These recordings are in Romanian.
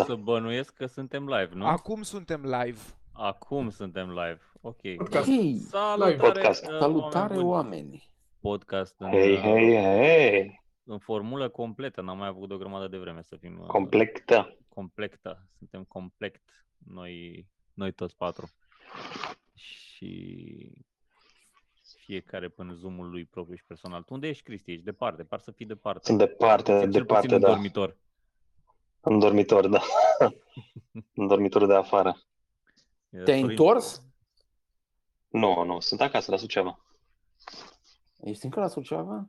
o să bănuiesc că suntem live, nu? Acum suntem live. Acum suntem live. Ok. Podcast. Hei, Salutare, Podcast. uh, salutare buni. oameni! Podcast în, Hei, uh, hei, hei! în formulă completă. N-am mai avut de o grămadă de vreme să fim uh, Complectă. complectă. Suntem complect noi, noi toți patru. Și fiecare până zoom-ul lui propriu și personal. Tu unde ești, Cristi? Ești departe, par să fii departe. Sunt departe, Cel puțin departe, în da. dormitor. În dormitor, da. în dormitorul de afară. Te-ai Sorin, întors? Nu, nu, sunt acasă la Suceava. Ești încă la Suceava?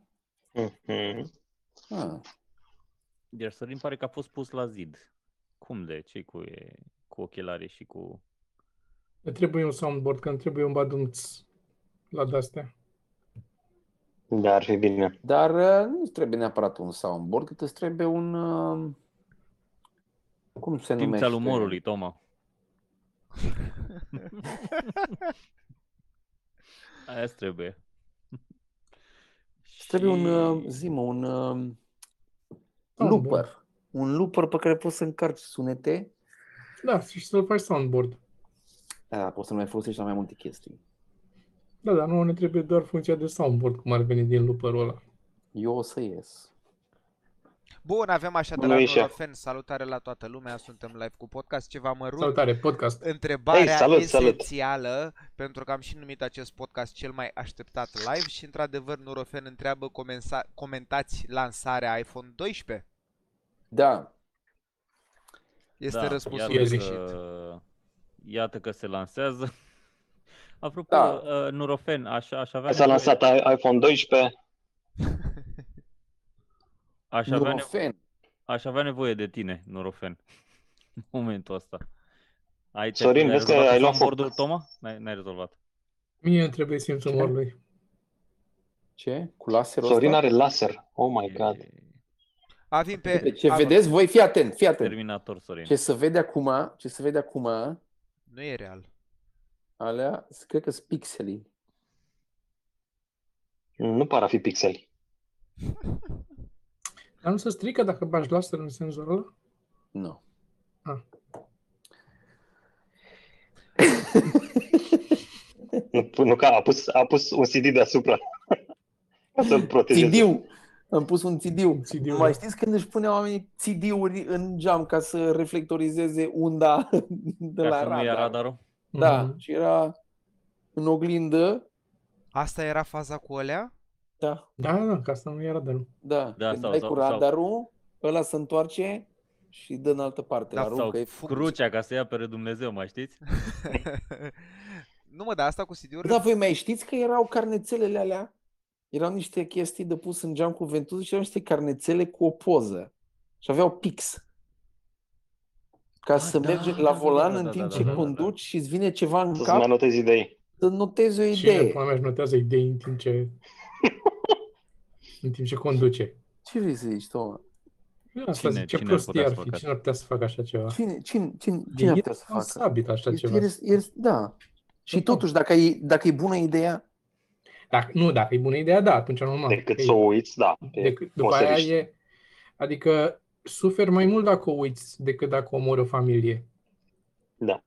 Mhm. Ah. Iar Sorin pare că a fost pus la zid. Cum de? ce cu, e, cu ochelari și cu... Ne trebuie un soundboard, că îmi trebuie un badumț la de-astea. Da, ar fi bine. Dar uh, nu trebuie neapărat un soundboard, cât îți trebuie un... Uh, cum se Simț numește? al umorului, Toma. Aia îți trebuie. Îți trebuie un, Și- uh, zi mă, un uh, Soundboard. looper. Un looper pe care poți să încarci sunete. Da, și să-l faci soundboard. Da, poți să mai folosești la mai multe chestii. Da, dar nu ne trebuie doar funcția de soundboard, cum ar veni din looperul ăla. Eu o să ies. Bun, avem așa de Bună, la Ișa. Norofen, salutare la toată lumea, suntem live cu podcast, ceva mărunt. Salutare, podcast. Întrebarea Hei, salut, salut. esențială, pentru că am și numit acest podcast cel mai așteptat live și într-adevăr Norofen întreabă comensa- comentați lansarea iPhone 12? Da, Este Da, răspunsul iată greșit. că, iată că se lansează. Apropo, Da. uh, Nurofen, aș, aș avea S-a nevoie- lansat i- iPhone 12. Aș avea, nevoie, Nurofen. aș avea nevoie de tine, Nurofen, în momentul ăsta. Ai, te- Sorin, ai vezi că rezolvat ai luat soundboard-ul, foc. Toma? N-ai, n-ai rezolvat. Mie îmi trebuie simțul Ce? umorului. Ce? Cu laserul Sorin ăsta? are laser. Oh my god. E Avem pe... Uite, Ce am- vedeți voi? Fii atent, fii atent. Terminator, Sorin. Ce se vede acum, ce se vede acum, Nu e real. alea, cred că sunt pixelii. Nu par a fi pixeli. Dar nu se strică dacă bagi laser în senzorul ăla? Nu. Ah. Nu, nu că a pus, a pus un CD deasupra. Ca să-l protejeze. CD-ul. Am pus un CD-ul. CD-ul, Mai da. știți când își puneau oamenii CD-uri în geam ca să reflectorizeze unda de Ca la să nu ia radar? radarul? Da, Mhm. și era în oglindă. Asta era faza cu alea? Da, Da, da, ca asta nu era de nu. da. Da, Când sau- dai sau- cu sau- radarul, ăla se întoarce și dă în altă parte Da, la Sau rucă. E crucea ca să ia pe Dumnezeu, mai știți? nu mă, dar asta cu CD-uri... Da, voi mai știți că erau carnețelele alea? Erau niște chestii de pus în geam cu ventuză și erau niște carnețele cu o poză. Și aveau pix. Ca Ah, să da, mergi da, la da, volan da, în da, timp da, ce da, da, da. conduci și îți vine ceva în Să-ți mai cap, notezi idei. să notezi o Cine idee. pula mea își notează idei în timp ce... în timp ce conduce? Ce vrei să zici, Toma? Asta Cine- zic, ce cine ar prostie putea ar să fi? facă Cine ar putea să facă așa ceva? Cine, cine, cine, E cine ar putea să facă? irresponsabil așa Este ceva. ires- ires- da. Și Da. totuși, dacă e, dacă e bună ideea, Dacă, nu, dacă e bună ideea, da, atunci normal. Decât Ei, să o uiți, da. pe decât, după aia măsăriști. e... Adică suferi mai mult dacă o uiți decât dacă omori o familie. Da.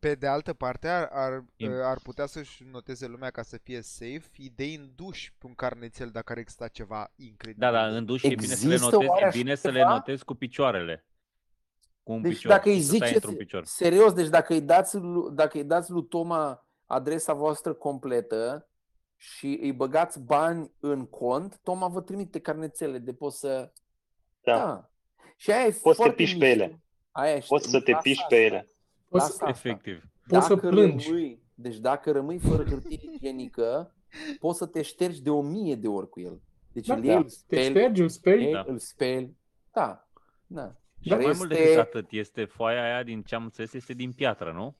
Pe de altă parte, ar, ar, Im- ar putea să-și noteze lumea ca să fie safe idei în duș pe un carnețel dacă ar exista ceva incredibil. Da, da, în duș e bine să le Există notezi, oare e așa bine să le ceva? notezi cu picioarele. Cu un deci picior. dacă îi să stai ziceți, într-un picior. serios, deci dacă îi, dați, lu- dacă îi dați lui Toma adresa voastră completă și îi băgați bani în cont, Toma vă trimite carnețele de poți să... Da. Și aia e Poți să te foarte piși pe mișto. ele. Aia e Poți să te lasă piși asta. pe ele. Poți Lasă să, asta. Efectiv. Poți să Dacă plângi. Rămâi, deci dacă rămâi fără hârtie igienică, poți să te ștergi de o mie de ori cu el. Deci Da, îl da. iei, îl te speli, ștergi, îl speli. ei, Da. îl speli. Da. Da. Da, Și mai mult decât Este- atât, este foaia aia din ce am înțeles, este din piatră, nu?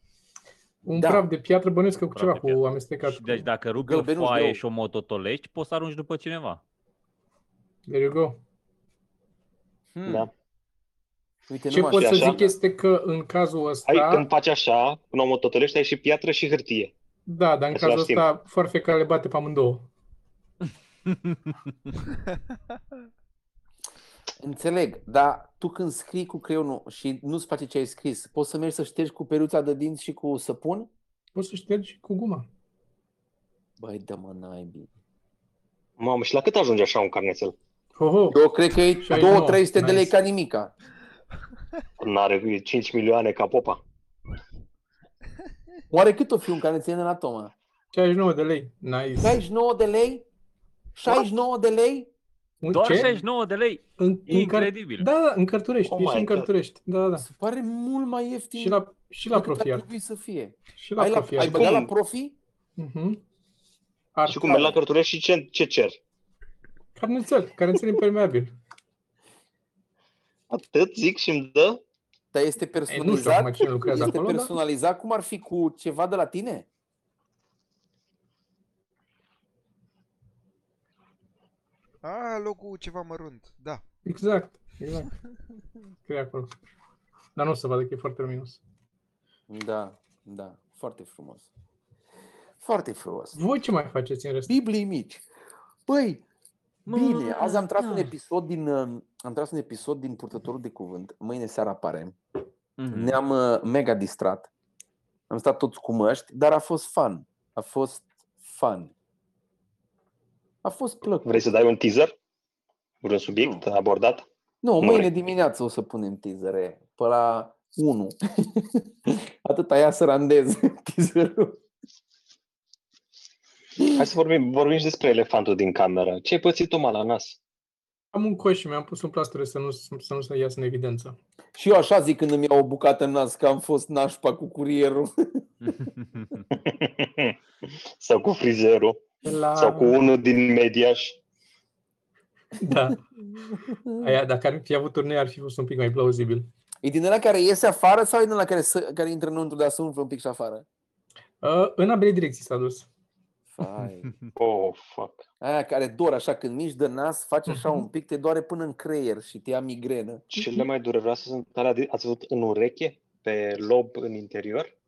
Un Da. praf de piatră bănuiesc că cu Praf ceva, de cu piatră. amestecat. Și deci cu... dacă rupi o Gălbenuș foaie greu. și o mototolești, poți să arunci după cineva. There you go. Hmm. Da. Uite, Ce nu pot așa. să așa. zic este că în cazul ăsta, Ai, când faci așa, când o mototolești, ai și piatră și hârtie. da, dar în Același cazul timp. ăsta foarfeca le bate pe amândouă. Înțeleg, dar tu când scrii cu creionul și nu-ți place ce ai scris, poți să mergi să ștergi cu peruța de dinți și cu săpun? Poți să ștergi cu guma. Băi, dă-mă naibii. Mamă, și la cât ajunge așa un carnețel? Ho, ho. Eu cred că e 69, 2-300 de lei nice. ca nimica. N-are 5 milioane ca popa. Oare cât o fi un canețel în atoma? 69 de lei. Nice. 69 de lei? 69 de lei? Un Doar ce? 69 de lei. În, în Căr... Incredibil. Da, da, în Cărturești. Oh e și my în God. Cărturești. Da, da, da. Se pare mult mai ieftin Și la, și la decât ar profi ar. trebui să fie. Și la Ai, la, profi ar. ai băgat Cum? la profi? Mhm. Ar Și cum merg la cărturești și ce, ce cer? Carnețel, carnețel impermeabil. Atât zic și îmi dă? Dar este Ei, nu știu personalizat? acum cine lucrează Este acolo, dar personalizat cum ar fi cu ceva de la tine? A, logul ceva mărunt, da. exact, exact. Că e acolo. Dar nu o să vadă că e foarte luminos. Da, da, foarte frumos. Foarte frumos. Voi ce mai faceți în rest? Biblii mici. Băi, bine, Mă, azi am tras un da. episod din uh, am tras un episod din Purtătorul de Cuvânt. Mâine seara apare. Mhm. Ne-am uh, mega distrat. Am stat toți cu măști, dar a fost fun. A fost fun. A fost plăcut. Vrei să dai un teaser? Vreun subiect abordat? Nu, Nu mâine vrei. dimineață o să punem teasere. Pe la 1. Atâta ia să randez teaserul. Hai să vorbim, vorbim și despre elefantul din cameră. Ce ai pățit Toma la nas? Am un coș și mi-am pus un plasture să nu, să nu se iasă în evidență. Și eu așa zic când îmi iau o bucată în nas că am fost nașpa cu curierul. sau cu frizerul? La... Sau cu unul din mediaș? Da. Aia, dacă ar fi avut turnee, ar fi fost un pic mai plauzibil. E din ăla care iese afară sau e din ăla care, să, care intră înăuntru, dar să umflă un pic și afară? Uh, în ambele direcții s-a dus. Fai. Oh, fuck. Aia care dor așa când mici de nas, faci așa Mhm. un pic, te doare până în creier și te ia migrenă. Cele mai dureroase sunt alea, de- ați văzut în ureche, pe lob în interior?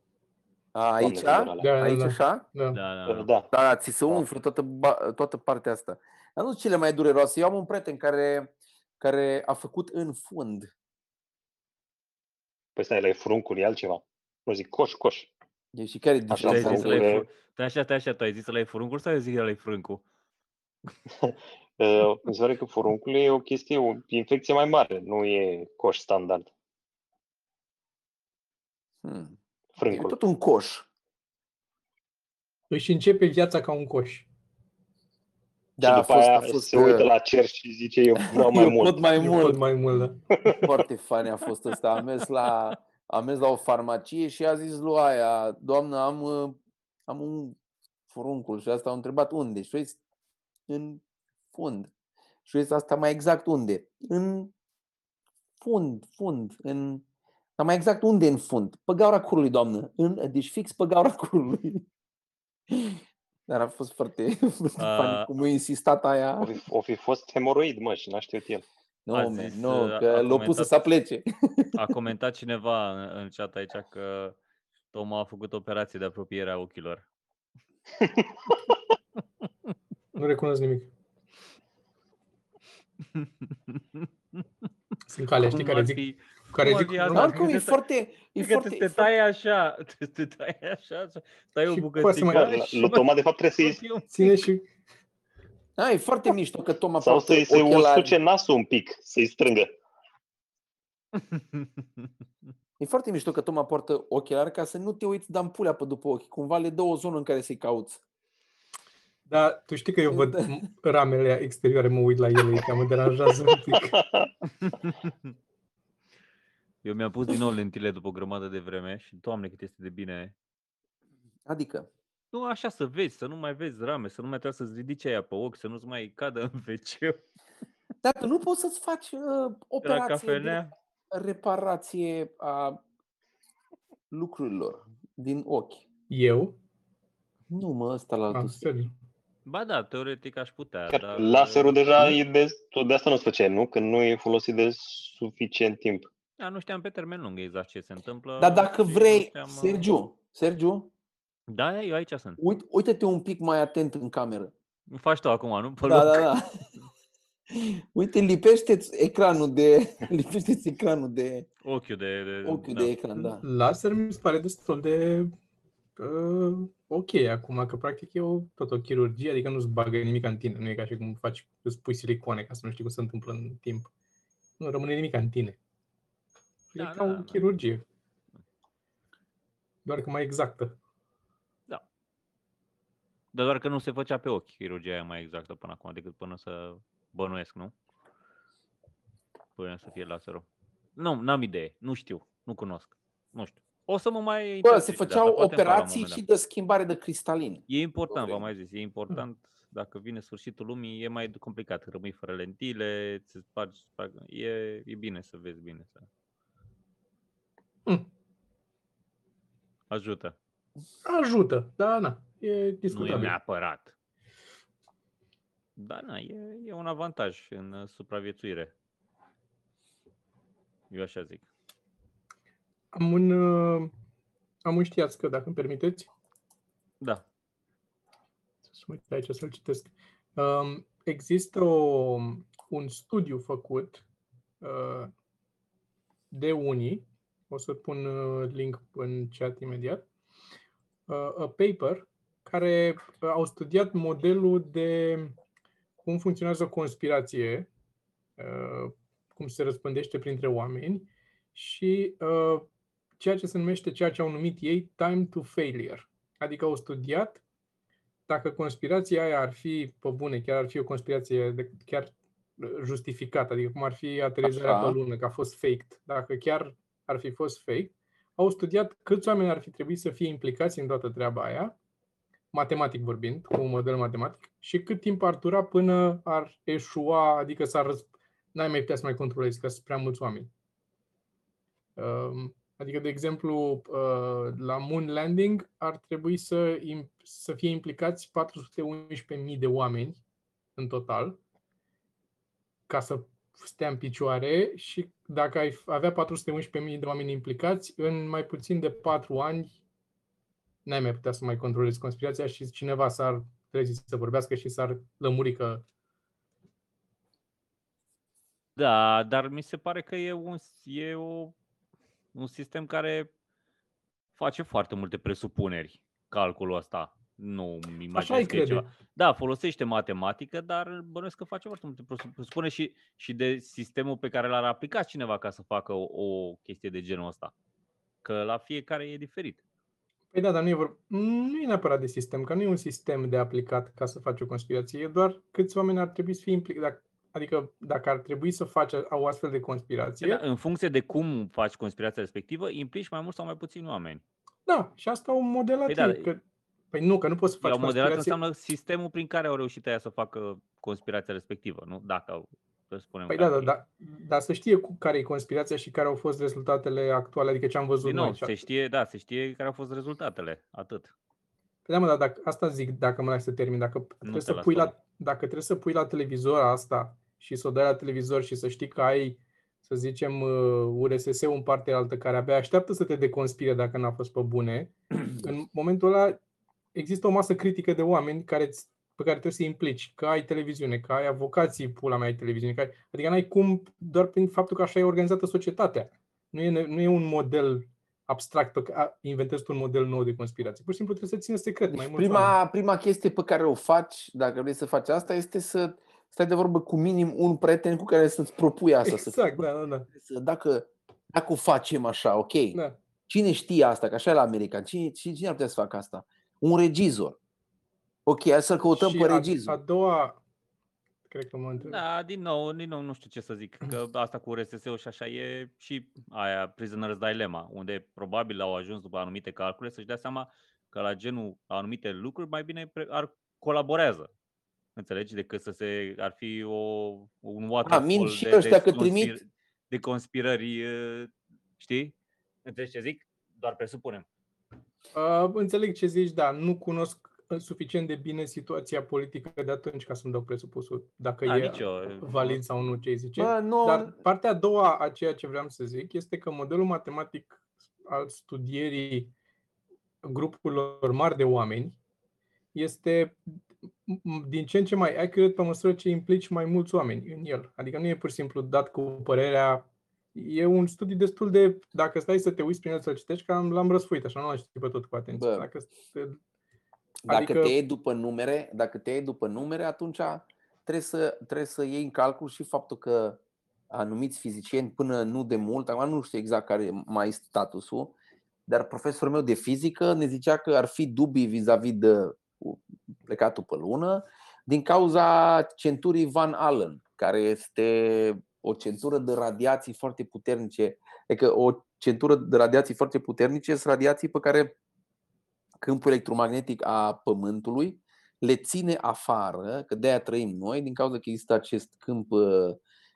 A, aici? Doamne, alea. Da, da, Aici da. așa? da. Da, da, Da, da. da. Da, da, ți se Da. umflă toată, ba- toată partea asta. Dar nu sunt cele mai dureroase. Eu am un prieten care, care a făcut în fund. Păi stai, la e furuncul, e altceva. Nu zic coș, coș. E și care e Așa, Tu ai diferența? zis să le furuncule- fur... Stai așa, stai așa, tu ai zis să le furuncul sau ai zis să le furuncul? Uh, mi se pare că furuncul e o chestie, o infecție mai mare, nu e coș standard. Hmm. E Frâncul. tot un coș. Își începe viața ca un coș. Da, și a după fost, aia a fost se uită uh, la cer și zice, eu vreau mai eu mult. pot mai Eu mult. pot mai mult, da. Foarte funny a fost ăsta. Am mers la, am mers la o farmacie și a zis lui aia, doamnă, am, uh, am un furuncul și asta au întrebat unde. Și eu zis, în fund. Și eu zis, asta mai exact unde? În fund, fund, în... Dar mai exact unde în fund? Pe gaura curului, doamnă. În, deci fix pe gaura curului. Dar a fost foarte, foarte funny A- cum a insistat aia. O fi, o fi fost hemoroid, mă, și n-a știut el. Nu, A man, zis, nu, uh, că a l-a pus să comentat- se plece. A comentat cineva în, în chat aici că Toma a făcut operație de apropiere a ochilor. Nu recunosc nimic. Sunt calea, știi, Cum care ar zic, fi- care cum ar zic, fi nu, asta? Dar oricum Adică e te- foarte, e Adică foarte, te, te tai așa, te, te tai așa, tai o Și bucățică poate să mai- Dar, și lui Toma, de fapt, trebuie mai să-i, fie un ține și Da, e foarte mișto că Toma sau poartă să-i se ochelari. usuce nasul un pic, să-i strângă. E foarte mișto că Toma poartă ochelari ca să nu te uiți de ampulea pe după ochi. Cumva le dă o zonă în care să-i cauți. Da, tu știi că eu văd Da. m- ramele exterioare, mă uit la ele, că mă deranjează un pic. Eu mi-am pus din nou lentile după o grămadă de vreme și, doamne, cât este de bine. Adică, Nu așa să vezi, să nu mai vezi rame, să nu mai trebuie să-ți ridici aia pe ochi, să nu-ți mai cadă în wc dar tu nu poți să-ți faci uh, la operație de cafenea. reparație a lucrurilor din ochi. Eu? Nu, mă, ăsta la Ah, altul. seriu. Ba da, teoretic aș putea, Chiar dar... laserul deja e de, tot de asta nu-ți făceai, nu? Că nu e folosit de suficient timp. Da, nu știam pe termen lung exact ce se întâmplă. Dar dacă și nu vrei, știam, uh, Sergiu, Sergiu, Da, eu aici sunt. uit, uite-te un pic mai atent în cameră. Îmi faci tu acum, nu? Pe Da, loc. da, da. Uite, lipește-ți ecranul de, lipește-ți ecranul de, Ochiul de... de ochiul da. de ecran, da. Laser mi se pare destul de uh, ok acum, că practic e o, tot o chirurgie, adică nu-ți bagă nimic în tine, nu e ca și cum faci, îți pui silicoane ca să nu știi cum se întâmplă în timp. Nu rămâne nimic în tine. Da, e ca da, o da. chirurgie. Doar că mai exactă. Dar doar că nu se făcea pe ochi chirurgia aia mai exactă până acum, decât până să bănuiesc, nu? Până să fie laserul. Nu, n-am idee, nu știu, nu cunosc, nu știu. O să mă mai Bă, interesez se de asta, făceau poate îmi fac la un operații moment și dat. de schimbare de cristalin. E important, v-am vreme. mai zis, e important dacă vine sfârșitul lumii, e mai complicat. Rămâi fără lentile, ți spargi, spargi e, e bine să vezi bine. Să... Hm. Ajută. Ajută, da, na, e Nu e discutabil. neapărat. Da, na, e, e un avantaj în uh, supraviețuire. Eu așa zic. Am un, uh, am un știați că, dacă îmi permiteți, Da. să mă uit aici să-l citesc. Um, există o, un studiu făcut uh, de unii, o să pun uh, link în chat imediat, uh, a paper care uh, au studiat modelul de cum funcționează o conspirație, uh, cum se răspândește printre oameni și uh, ceea ce se numește, ceea ce au numit ei time to failure. Adică au studiat dacă conspirația aia ar fi pe bune, chiar ar fi o conspirație de, chiar uh, justificată, adică cum ar fi aterizarea Așa. pe lună, că a fost faked, dacă chiar ar fi fost fake, au studiat câți oameni ar fi trebuit să fie implicați în toată treaba aia, matematic vorbind, cu un model matematic, și cât timp ar dura până ar eșua, adică s-ar răsp- n-ai mai putea să mai controlezi, că sunt prea mulți oameni. Um, Adică, de exemplu, uh, la Moon Landing ar trebui să, im- să fie implicați 411.000 de oameni în total ca să stea în picioare și dacă ai f- avea 411.000 de oameni implicați, în mai puțin de 4 ani n-ai mai putea să mai controlezi conspirația și cineva s-ar trezi să vorbească și s-ar lămuri că Da, dar mi se pare că e un, e o, un sistem care face foarte multe presupuneri, calculul ăsta. Nu îmi Așa ai imaginez că e ceva. crede. Da, folosește matematică, dar bănuiesc că face foarte multe presu- presupuneri și, și de sistemul pe care l-ar aplica cineva ca să facă o, o chestie de genul ăsta. Că la fiecare e diferit. Păi da, dar nu e, vor... nu e neapărat de sistem, că nu e un sistem de aplicat ca să faci o conspirație, e doar câți oameni ar trebui să fie implicați. Adică dacă ar trebui să faci o astfel de conspirație, Da, în funcție de cum faci conspirația respectivă, implici mai mult sau mai puțini oameni. da, și asta au modelat Păi păi, da, ei, că Păi nu, că nu poți să faci Au modelat conspirație. înseamnă sistemul prin care au reușit aia să facă conspirația respectivă, nu? Dacă au, să spunem Păi că da, ar da, fi. da, dar să știe cu care e conspirația și care au fost rezultatele actuale, adică ce am văzut Din noi. nou, și se știe, da, se știe care au fost rezultatele, atât. Păi da, mă, dar dacă, asta zic, dacă mă lași să termin, dacă trebuie te să las, pui la, Tomi. dacă trebuie să pui la televizor asta și să o dai la televizor și să știi că ai, să zicem, uh, URSS-ul în partea altă care abia așteaptă să te deconspire dacă n-a fost pe bune, în momentul ăla există o masă critică de oameni care îți- pe care trebuie să-i implici, că ai televiziune, că ai avocații, pula mea ai televiziune, că ai, adică n-ai cum, doar prin faptul că așa e organizată societatea. Nu e, ne- nu e un model abstract, pe care inventezi tu un model nou de conspirație. Pur și simplu trebuie să țină secret mai Deci mulți oameni. prima, prima chestie pe care o faci, dacă vrei să faci asta, este să stai de vorbă cu minim un prieten cu care să-ți propui asta. Să Exact, da, da, da. să, dacă, dacă o facem așa, ok, da. cine știe asta, că așa e la american, cine, cine, cine ar putea să facă asta? Un regizor. Ok, hai să-l căutăm și pe a, regizor. a doua, cred că mă întreb. Da, din nou, din nou, nu știu ce să zic, că asta cu RSS-ul și așa e și aia Prisoner's Dilemma, unde probabil au ajuns după anumite calcule să-și dea seama că la genul la anumite lucruri mai bine pre- ar colaborează. Înțelegi? Decât să se ar fi o, un waterfall mint și de, ăștia de, că trimit- de conspirări, uh, știi? Înțelegi ce zic? Doar presupunem. Uh, înțeleg ce zici, da, nu cunosc suficient de bine situația politică de atunci ca să-mi dau presupusul dacă Da, e nici eu. valid sau nu ce îi zice. Bă, nu, Dar partea a doua a ceea ce vreau să zic este că modelul matematic al studierii grupurilor mari de oameni este m- din ce în ce mai accurate pe măsură ce implici mai mulți oameni în el. Adică nu e pur și simplu dat cu părerea. E un studiu destul de. Dacă stai să te uiți prin el să-l citești, că am, l-am răsfuit așa, nu l-am citit pe tot cu atenție. Bă. Dacă te, Dacă Adică- te iei după numere, dacă te iei după numere, atunci trebuie să, trebuie să iei în calcul și faptul că anumiți fizicieni până nu de mult, acum nu știu exact care e mai statusul, dar profesorul meu de fizică ne zicea că ar fi dubii vis-a-vis de plecatul pe lună din cauza centurii Van Allen, care este o centură de radiații foarte puternice. Adică o centură de radiații foarte puternice sunt radiații pe care câmpul electromagnetic a Pământului le ține afară, că de-aia trăim noi, din cauza că există acest câmp uh,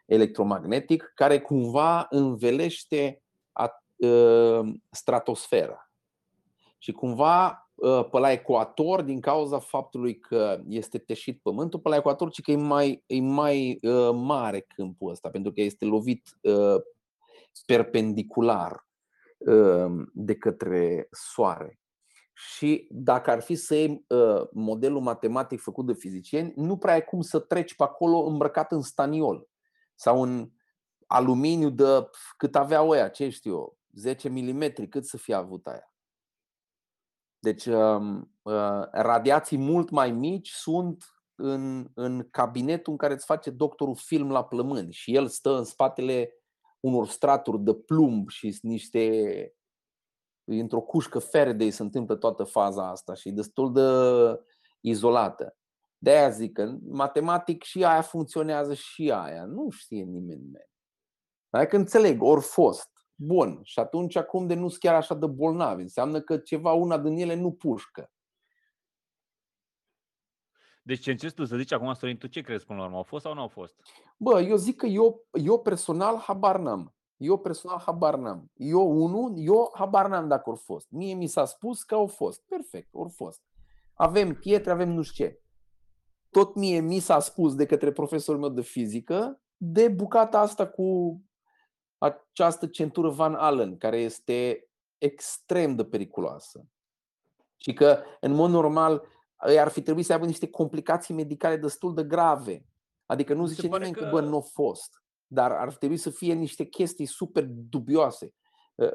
electromagnetic care cumva învelește a- uh, stratosfera. Și cumva uh, pe la ecuator, din cauza faptului că este teșit pământul, pe la ecuator, ci că e mai, e mai uh, mare câmpul ăsta, pentru că este lovit uh, perpendicular uh, de către soare. Și dacă ar fi să iei uh, modelul matematic făcut de fizicieni, nu prea ai cum să treci pe acolo îmbrăcat în staniol sau în aluminiu de pf, cât aveau ăia, ce știu eu, 10 mm, cât să fie avut aia. Deci um, uh, radiații mult mai mici sunt în, în cabinetul în care îți face doctorul film la plămâni și el stă în spatele unor straturi de plumb și sunt niște într-o cușcă Faraday se întâmplă toată faza asta și e destul de izolată. De aia zic că matematic și aia funcționează și aia. Nu știe nimeni. man. Adică înțeleg, ori fost. Bun. Și atunci acum de nu sunt chiar așa de bolnavi. Înseamnă că ceva, una din ele nu pușcă. Deci ce încerci tu să zici acum, Sorin, tu ce crezi până la urmă? Au fost sau nu au fost? Bă, eu zic că eu, eu personal habar n-am. Eu personal habar n-am. Eu unul, eu habar n-am dacă au fost. Mie mi s-a spus că au fost. Perfect, au fost. Avem pietre, avem nu știu ce. Tot mie mi s-a spus de către profesorul meu de fizică de bucata asta cu această centură Van Allen, care este extrem de periculoasă. Și că, în mod normal, ei ar fi trebuit să aibă niște complicații medicale destul de grave. Adică nu Mi se zice pare nimeni că, că- bă, nu a fost. Dar ar trebui să fie niște chestii super dubioase.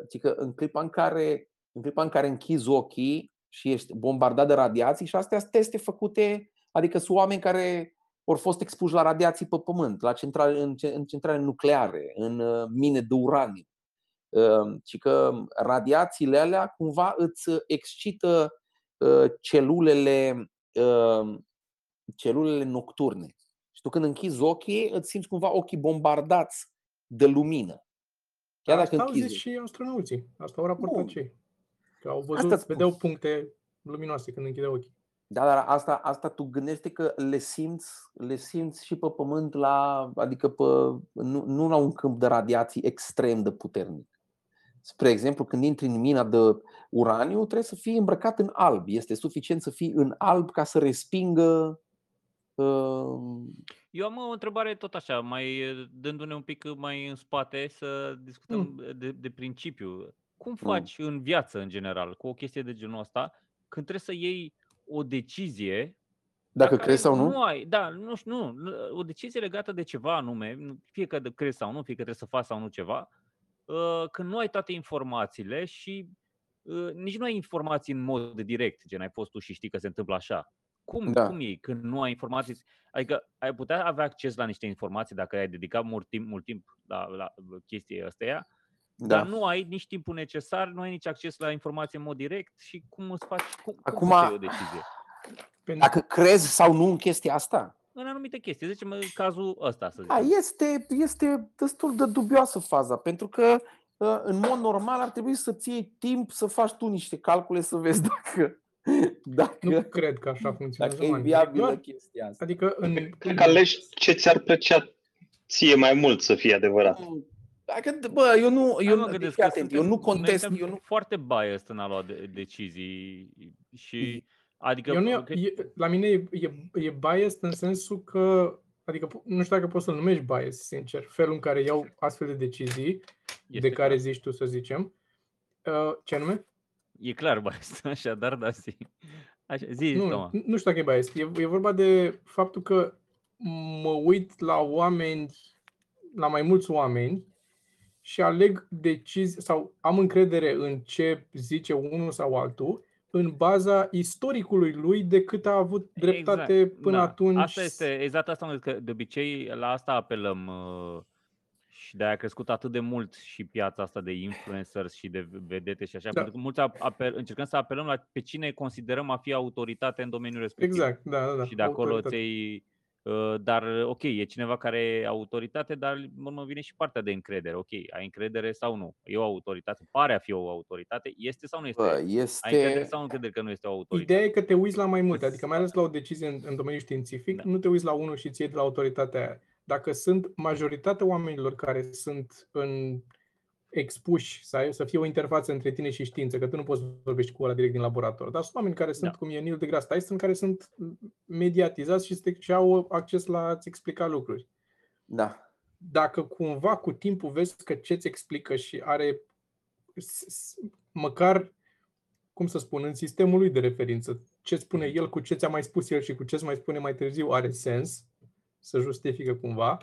Adică în clipa în care, în clipa în care închizi ochii și ești bombardat de radiații și astea sunt teste făcute, adică sunt oameni care au fost expuși la radiații pe pământ, la centrale, în, ce- în centrale nucleare, în uh, mine de uraniu. Uh, Și că radiațiile alea cumva îți excită uh, celulele, uh, celulele nocturne. Și tu când închizi ochii, îți simți cumva ochii bombardați de lumină. Chiar dacă Asta au închizi zis și astronauții. Asta au raportat Bun. cei. Că au Asta văzut, îți spun. vedeau puncte luminoase când închideau ochii. Da, dar asta, asta tu gândește că le simți, le simți și pe pământ la, adică pe, nu, nu la un câmp de radiații extrem de puternic. Spre exemplu, când intri în mina de uraniu, trebuie să fii îmbrăcat în alb. Este suficient să fii în alb ca să respingă uh, Eu am o întrebare tot așa, mai eh, dându-ne un pic mai în spate să discutăm de, de principiu. Cum faci în viață, în general, cu o chestie de genul ăsta, când trebuie să iei o decizie dacă la care crezi sau nu. Nu ai, da, nu știu, nu, nu, o decizie legată de ceva anume, nu- fie că de crezi sau nu, fie că trebuie să faci sau nu ceva, uh, când nu ai toate informațiile și uh, nici nu ai informații în mod direct, gen ai fost tu și știi că se întâmplă așa. Cum, Da. cum e când nu ai informații? Adică ai putea avea acces la niște informații dacă ai dedicat mult timp, mult timp la, la chestia astea, Da. dar nu ai nici timpul necesar, nu ai nici acces la informații în mod direct și cum îți faci, cum, Acum- cum îți iei o decizie? Pentru Dacă crezi sau nu în chestia asta. în anumite chestii. Zicem în cazul ăsta, să Da, zicem. este, este destul de dubioasă faza, pentru că uh, în mod normal ar trebui să-ți iei timp să faci tu niște calcule să vezi dacă, dacă, nu cred că așa funcționează. dacă e man. viabilă Doar- chestia asta. Adică în, Cred că alegi ce ți-ar plăcea ție mai mult să fie adevărat. Dacă, bă, eu nu, Hai eu, mă nu, gândesc fii că atent, suntem- eu nu noi contest, suntem eu nu, foarte biased în a lua de- decizii și adică eu nu, ok, e, la mine e, e, e biased în sensul că, adică po- nu știu dacă poți să-l numești bias, sincer, felul în care iau astfel de decizii, este de care clar. zici tu să zicem. Uh, ce nume? E clar biased, așa, dar da, zi. Așa, zi, Nu, Toma. nu știu dacă e bias. E, e vorba de faptul că mă uit la oameni, la mai mulți oameni și aleg decizii sau am încredere în ce zice unul sau altul în baza istoricului lui de cât a avut dreptate Exact, până da. atunci. Asta este, exact asta am zis, că de obicei la asta apelăm uh, și de-aia a crescut atât de mult și piața asta de influencers și de vedete și așa, Da. pentru că mulți apel, încercăm să apelăm la pe cine considerăm a fi autoritate în domeniul respectiv. Exact, da, da, da. și de acolo autoritate. ți uh, dar ok, e cineva care e autoritate, dar în urmă vine și partea de încredere. Ok, ai încredere sau nu? E o autoritate, pare a fi o autoritate, este sau nu este? Bă, ai încredere este... sau nu încredere că nu este o autoritate? Ideea e că te uiți la mai multe, adică mai ales la o decizie în, în domeniul științific, Da. nu te uiți la unul și ți iei de la autoritatea aia. Dacă sunt majoritatea oamenilor care sunt în expuși să, ai, să fie o interfață între tine și știință, că tu nu poți să vorbești cu ăla direct din laborator, dar sunt oameni care sunt, Da. cum e Neil deGrasse Tyson, care sunt mediatizați și, ste- și au acces la a-ți explica lucruri. Da. Dacă cumva cu timpul vezi că ce-ți explică și are s- s- măcar, cum să spun, în sistemul lui de referință, ce spune el cu ce ți-a mai spus el și cu ce îți mai spune mai târziu are sens, să justifică cumva,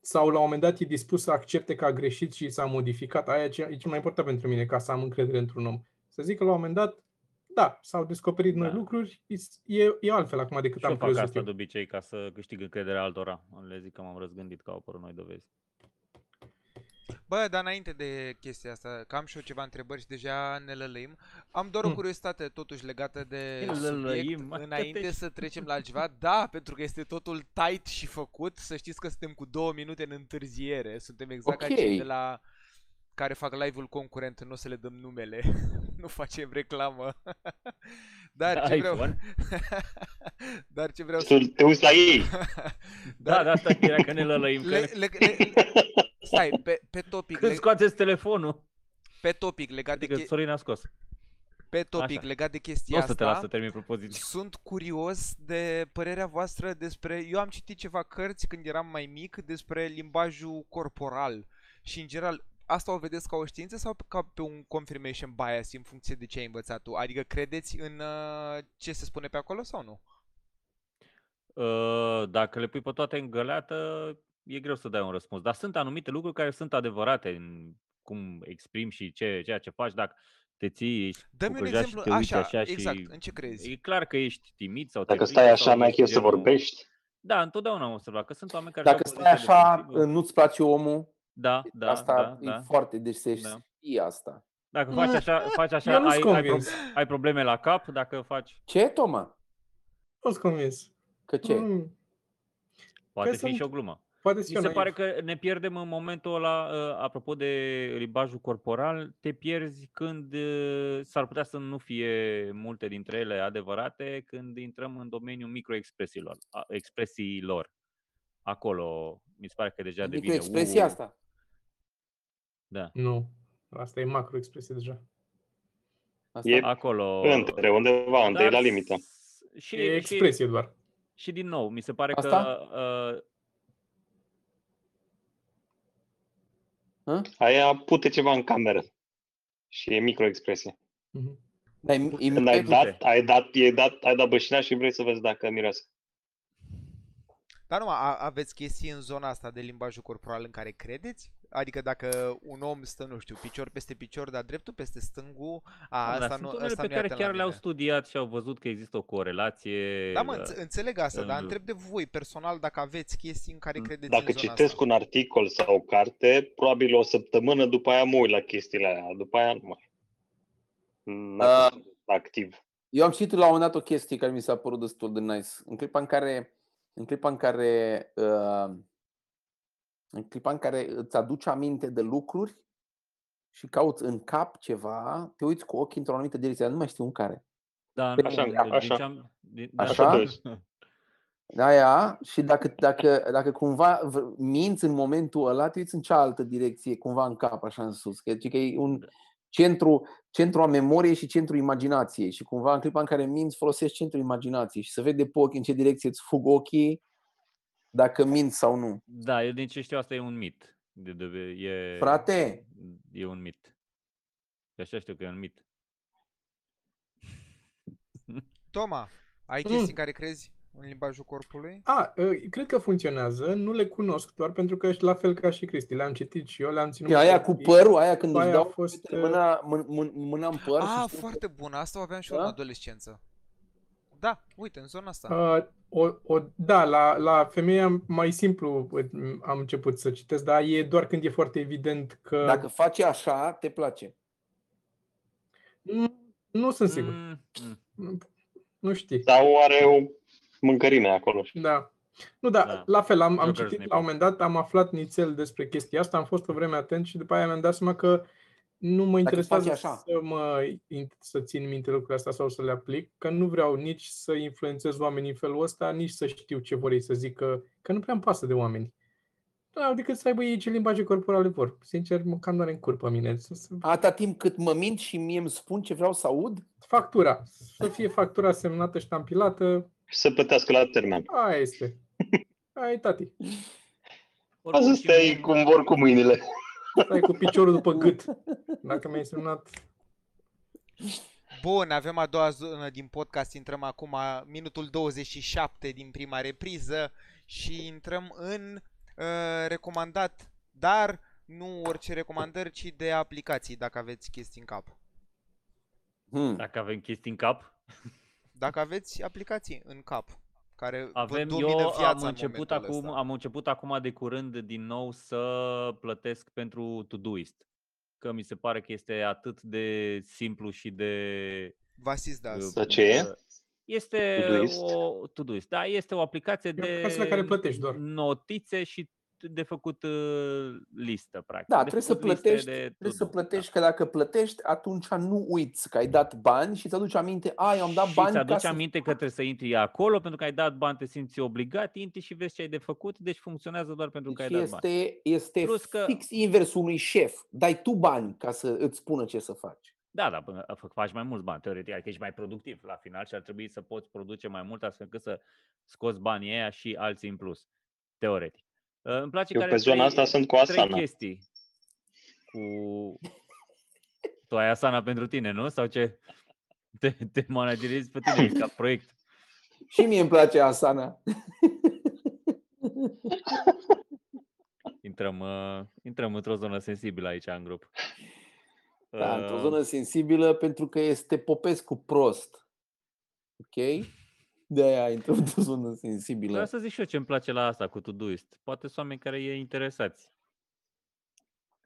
sau la un moment dat e dispus să accepte că a greșit și s-a modificat, aia e ce- e cel mai important pentru mine, ca să am încredere într-un om. Să zic că la un moment dat, da, s-au descoperit noi Da. lucruri, e, e altfel acum decât Și eu am fac crezut asta eu. de obicei ca să câștig încrederea altora. Le zic că m-am răzgândit că au apărut noi dovezi. Bă, dar înainte de chestia asta, că am și eu ceva întrebări și deja ne lălăim, am doar o Hmm. curiozitate totuși legată de Ne lălăim, subiect, mă, că înainte te- să trecem la altceva. Da, pentru că este totul tight și făcut, să știți că suntem cu două minute în întârziere, suntem exact ca Ok. cei de la care fac live-ul concurent, nu o să le dăm numele, nu facem reclamă. Dar ce vreau, iPhone? dar ce vreau să... Tu te uiți la ei. Da, da, asta era că ne lălăim. Le, Că le, le, stai, pe, pe topic, când le, scoateți telefonul. pe topic legat de, Adică che- Sorin a scos. pe topic Așa. legat de Nu chestia o să te las asta. să termin propoziția. Sunt curios de părerea voastră despre... Eu am citit ceva cărți când eram mai mic despre limbajul corporal și în general asta o vedeți ca o știință sau ca pe un confirmation bias în funcție de ce ai învățat tu? Adică credeți în uh, ce se spune pe acolo sau nu? Uh, Dacă le pui pe toate în găleată, e greu să dai un răspuns. Dar sunt anumite lucruri care sunt adevărate în cum exprimi și ce, ceea ce faci. Dacă te ții, ești Dă-mi un bucăjaș și exemplu, te uiți așa, așa exact, și în ce crezi? E clar că ești timid sau te Dacă frică stai sau așa, mai ești chef să genul- vorbești. Da, întotdeauna am observat că sunt oameni care Dacă și-au stai poziție așa, defensivă. nu-ți place omul, Da, da, asta da, e da. foarte, deci se Da. știe asta. Dacă faci așa, faci așa Eu nu-s ai, ai, pro- convins. ai probleme la cap, dacă faci, Ce, Toma? Nu sunt convins. Că ce? Mm, poate Că fi și sunt- o glumă. Poate să Mi fie se naiv. pare că ne pierdem în momentul ăla, uh, apropo de limbajul corporal, te pierzi când uh, s-ar putea să nu fie multe dintre ele adevărate când intrăm în domeniul microexpresiilor, a- expresiilor. Acolo mi se pare că deja devine... Microexpresia uh, asta. Da, Nu. Asta e macroexpresie deja. asta. E acolo... între, undeva unde e Dar la limită. s- Și, E și, expresie doar. și din nou, mi se pare Asta? că uh, Aia pute ceva în cameră. Și e microexpresie. Mhm. Dar e, e, Când ai Pute. dat, ai dat, ai dat, ai dat bășina și vrei să vezi dacă miroase. Dar nu, a, aveți chestii în zona asta de limbajul corporal în care credeți? Adică dacă un om stă, nu știu, picior peste picior, dar dreptul peste stângul, a, Da, asta sunt nu, unele asta pe nu e care atent la chiar le-au mine. studiat și au văzut că există o corelație. Da, mă, uh, înțe- înțeleg asta, dar în- întreb de voi personal dacă aveți chestii în care Mm, credeți Dacă în zona citesc asta. un articol sau o carte, probabil o săptămână după aia mă uit la chestiile aia. După aia nu mai. Uh, Uh, activ. Eu am citit la un moment dat o chestie care mi s-a părut destul de nice. În clipa în care, în clipa în care, uh, în clipa în care îți aduci aminte de lucruri și cauți în cap ceva, te uiți cu ochii într-o anumită direcție, dar nu mai știu în care. Da, Așa, nu, din așa. ce am- din- da, Așa? da. De aia, și dacă, dacă, dacă cumva v- minți în momentul ăla, te uiți în cealaltă direcție, cumva în cap, așa în sus. Că, că e un centru, centru a memoriei și centru imaginației. Și cumva în clipa în care minți, folosești centrul imaginației și să vede pe ochi în ce direcție îți fug ochii, dacă minți sau nu. Da, eu din ce știu asta e un mit. De, de, e, Frate, E un mit. Și așa știu că e un mit. Toma, ai Mm. chestii în care crezi în limbajul corpului? A, ă, cred că funcționează, nu le cunosc doar pentru că la fel ca și Cristi, le-am citit și eu, le-am ținut. E aia cu copii. părul, aia când Aia își a dau fost, fetele uh, mâna, mân, mân, mâna în păr Ah, și spun foarte bun, asta o aveam și eu Da? în adolescență. Da, uite, în zona asta. Uh, o, o, da, la, la femeie mai simplu mm, am început să citesc, dar e doar când e foarte evident că... Dacă faci așa, te place. Nu, nu sunt sigur. Mm, mm. Nu, nu știi. Sau are o mâncărime acolo. Da. Nu, da, Da. la fel, am, am Joker's citit nipple. la un moment dat, am aflat nițel despre chestia asta, am fost o vreme atent și după aia mi-am dat seama că nu mă interesează faci așa. să, mă, in- să țin minte lucrurile astea sau să le aplic, că nu vreau nici să influențez oamenii în felul ăsta, nici să știu ce vor ei să zică, că nu prea îmi pasă de oameni. Nu au decât să aibă ei ce limbaje corporale vor. Sincer, mă cam doare în cur pe mine. Să, să, Atâta timp cât mă mint și mie îmi spun ce vreau să aud, factura. Să fie factura semnată, ștampilată, Și să plătească la termen. aia este. Aia e tati. Oricum Asta și stai un- cum vor cu mâinile. Stai cu piciorul după gât. Dacă mi-ai semnat Bun, avem a doua zonă din podcast, intrăm acum minutul 27 din prima repriză și intrăm în uh, recomandat, dar nu orice recomandări, ci de aplicații, dacă aveți chestii în cap. hmm, Dacă avem chestii în cap, Dacă aveți aplicații în cap care avem, vă domină eu viața am în început, momentul acum, ăsta. am început acum de curând din nou să plătesc pentru Todoist. Că mi se pare că este atât de simplu și de... Vă asist de asta. Dar ce e? Este Todoist? o Todoist. Da, este o aplicație E o de aplicație la care plătești doar. notițe și de făcut uh, listă, practic. Da, de trebuie să făcut liste plătești, de trebuie să to-do, da. plătești, că dacă plătești, atunci nu uiți că ai dat bani și îți aduci aminte, a, eu am dat și bani îți ca aduci să... aminte că trebuie să intri acolo pentru că ai dat bani, te simți obligat, intri și vezi ce ai de făcut, deci funcționează doar pentru că ai Deci dat bani. este, este Plus că- fix invers unui șef. Dai tu bani ca să îți spună ce să faci. Da, da, până f- faci mai mulți bani, teoretic, adică ești mai productiv la final și ar trebui să poți produce mai mult astfel încât să scoți banii aia și alții în plus, teoretic. Uh, Îmi place Eu că pe are zona trei, asta sunt cu trei Asana. chestii. Cu... Tu ai Asana pentru tine, nu? Sau ce? Te, te manageriezi pe tine ca proiect. Și mie îmi place Asana. Intrăm, uh, intrăm într-o zonă sensibilă aici în grup. Da, într-o Uh, zonă sensibilă pentru că este Popescu prost. Ok? De aia intrăm într-o zonă sensibilă. Vreau să zic și eu ce îmi place la asta cu Todoist. Poate sunt oameni care e interesați.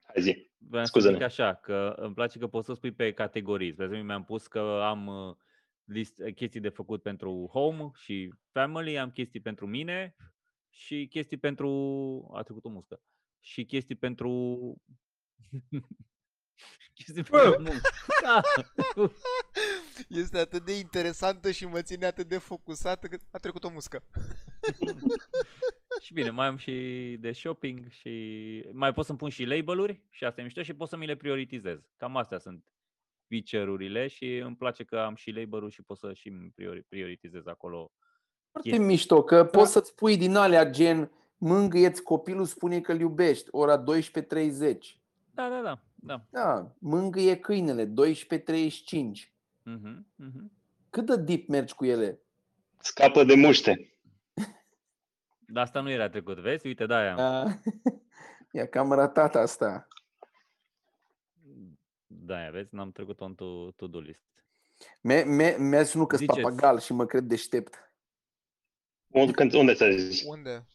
Hai zi. Vreau să Scuze-ne. zic așa, că îmi place că poți să spui pe categorii. Spre exemplu, mi-am pus că am uh, list, chestii de făcut pentru home și family, am chestii pentru mine și chestii pentru... A trecut o muscă. Și chestii pentru... chestii pentru muncă. Da. Este atât de interesantă și mă ține atât de focusată că a trecut o muscă. și bine, mai am și de shopping și mai pot să-mi pun și label-uri și asta e mișto și pot să mi le prioritizez. Cam astea sunt feature-urile și îmi place că am și label-uri și pot să și îmi priori- prioritizez acolo. Foarte chestii. mișto, că poți să-ți pui din alea gen mângâieți copilul, spune că îl iubești, ora 12.30. Da, da, da. da. Da, mângâie câinele, 12.35. Mhm, mhm. Cât de deep mergi cu ele? Scapă de muște. Dar asta nu era trecut, vezi? Uite, da, aia. Da. E cam ratat asta. Da, aia, vezi? N-am trecut-o în to- to-do list. Me- me- Mi-a sunut că Ziceți. papagal și mă cred deștept. Unde, când, unde ți-a zis? Unde?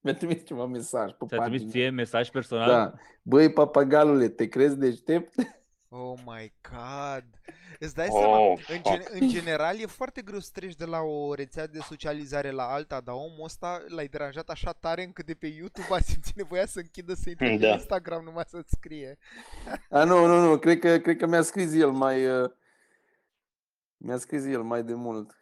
Mi-a trimis ceva mesaj pe Ți-a trimis pagină. ție mesaj personal? Da. Băi, papagalule, te crezi deștept? Oh my god. Îți dai seama, Oh, în, fuck. gen, în general e foarte greu să treci de la o rețea de socializare la alta, dar omul ăsta l-ai deranjat așa tare încât de pe YouTube a simțit nevoia să închidă să intre pe Da. Instagram numai să-ți scrie. A, nu, nu, nu, cred că, cred că mi-a scris el mai... uh, Mi-a scris el mai de mult.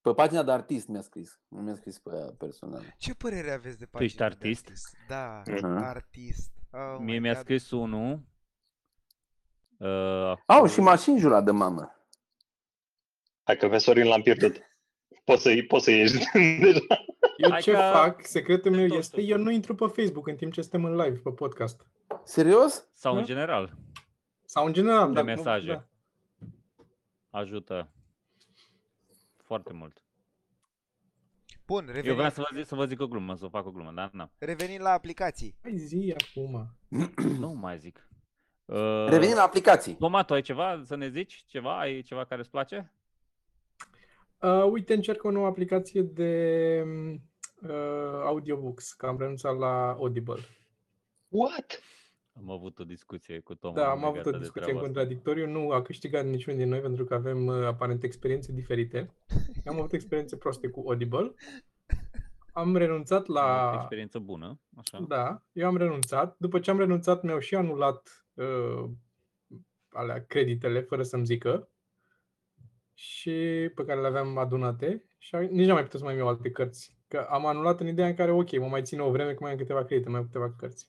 Pe pagina de artist mi-a scris. Nu mi-a scris pe aia personal. Ce părere aveți de Tu ești pagina de artist? Da, Mhm. artist. Oh Mie my mi-a God. scris unul. Uh, Au, și mașini jura de mamă. Hai că pe Sorin l-am pierdut. Poți să, poți să ieși deja. Eu Hai ce că- fac, secretul meu Tot, este, tot, eu tot. nu intru pe Facebook în timp ce suntem în live pe podcast. Serios? sau în Da. general. Sau în general. De dar nu- mesaje. da. ajută foarte mult. Bun, Eu revenim, vreau să vă zic, să vă zic o glumă, să vă fac o glumă, dar na, revenim la aplicații. Hai zi acum. nu mai zic. Uh, Revenim la aplicații. Toma, tu ai ceva să ne zici? Ceva? Ai ceva care îți place? Uh, uite, încerc o nouă aplicație de uh, audiobooks, că am renunțat la Audible. What? Am avut o discuție cu Toma. Da, am avut legată o de discuție în treaba asta. contradictoriu, nu a câștigat niciunul din noi pentru că avem uh, aparent experiențe diferite. Eu am avut experiențe proaste cu Audible. Am renunțat Am la... avut experiență bună, așa. Da, eu am renunțat. După ce am renunțat, mi-au și anulat uh, alea, creditele, fără să-mi zică, și pe care le aveam adunate și a- nici n-am mai putut să mai iau alte cărți. Că am anulat în ideea în care, ok, mă mai țin o vreme că mai am câteva credite, mai am câteva cărți.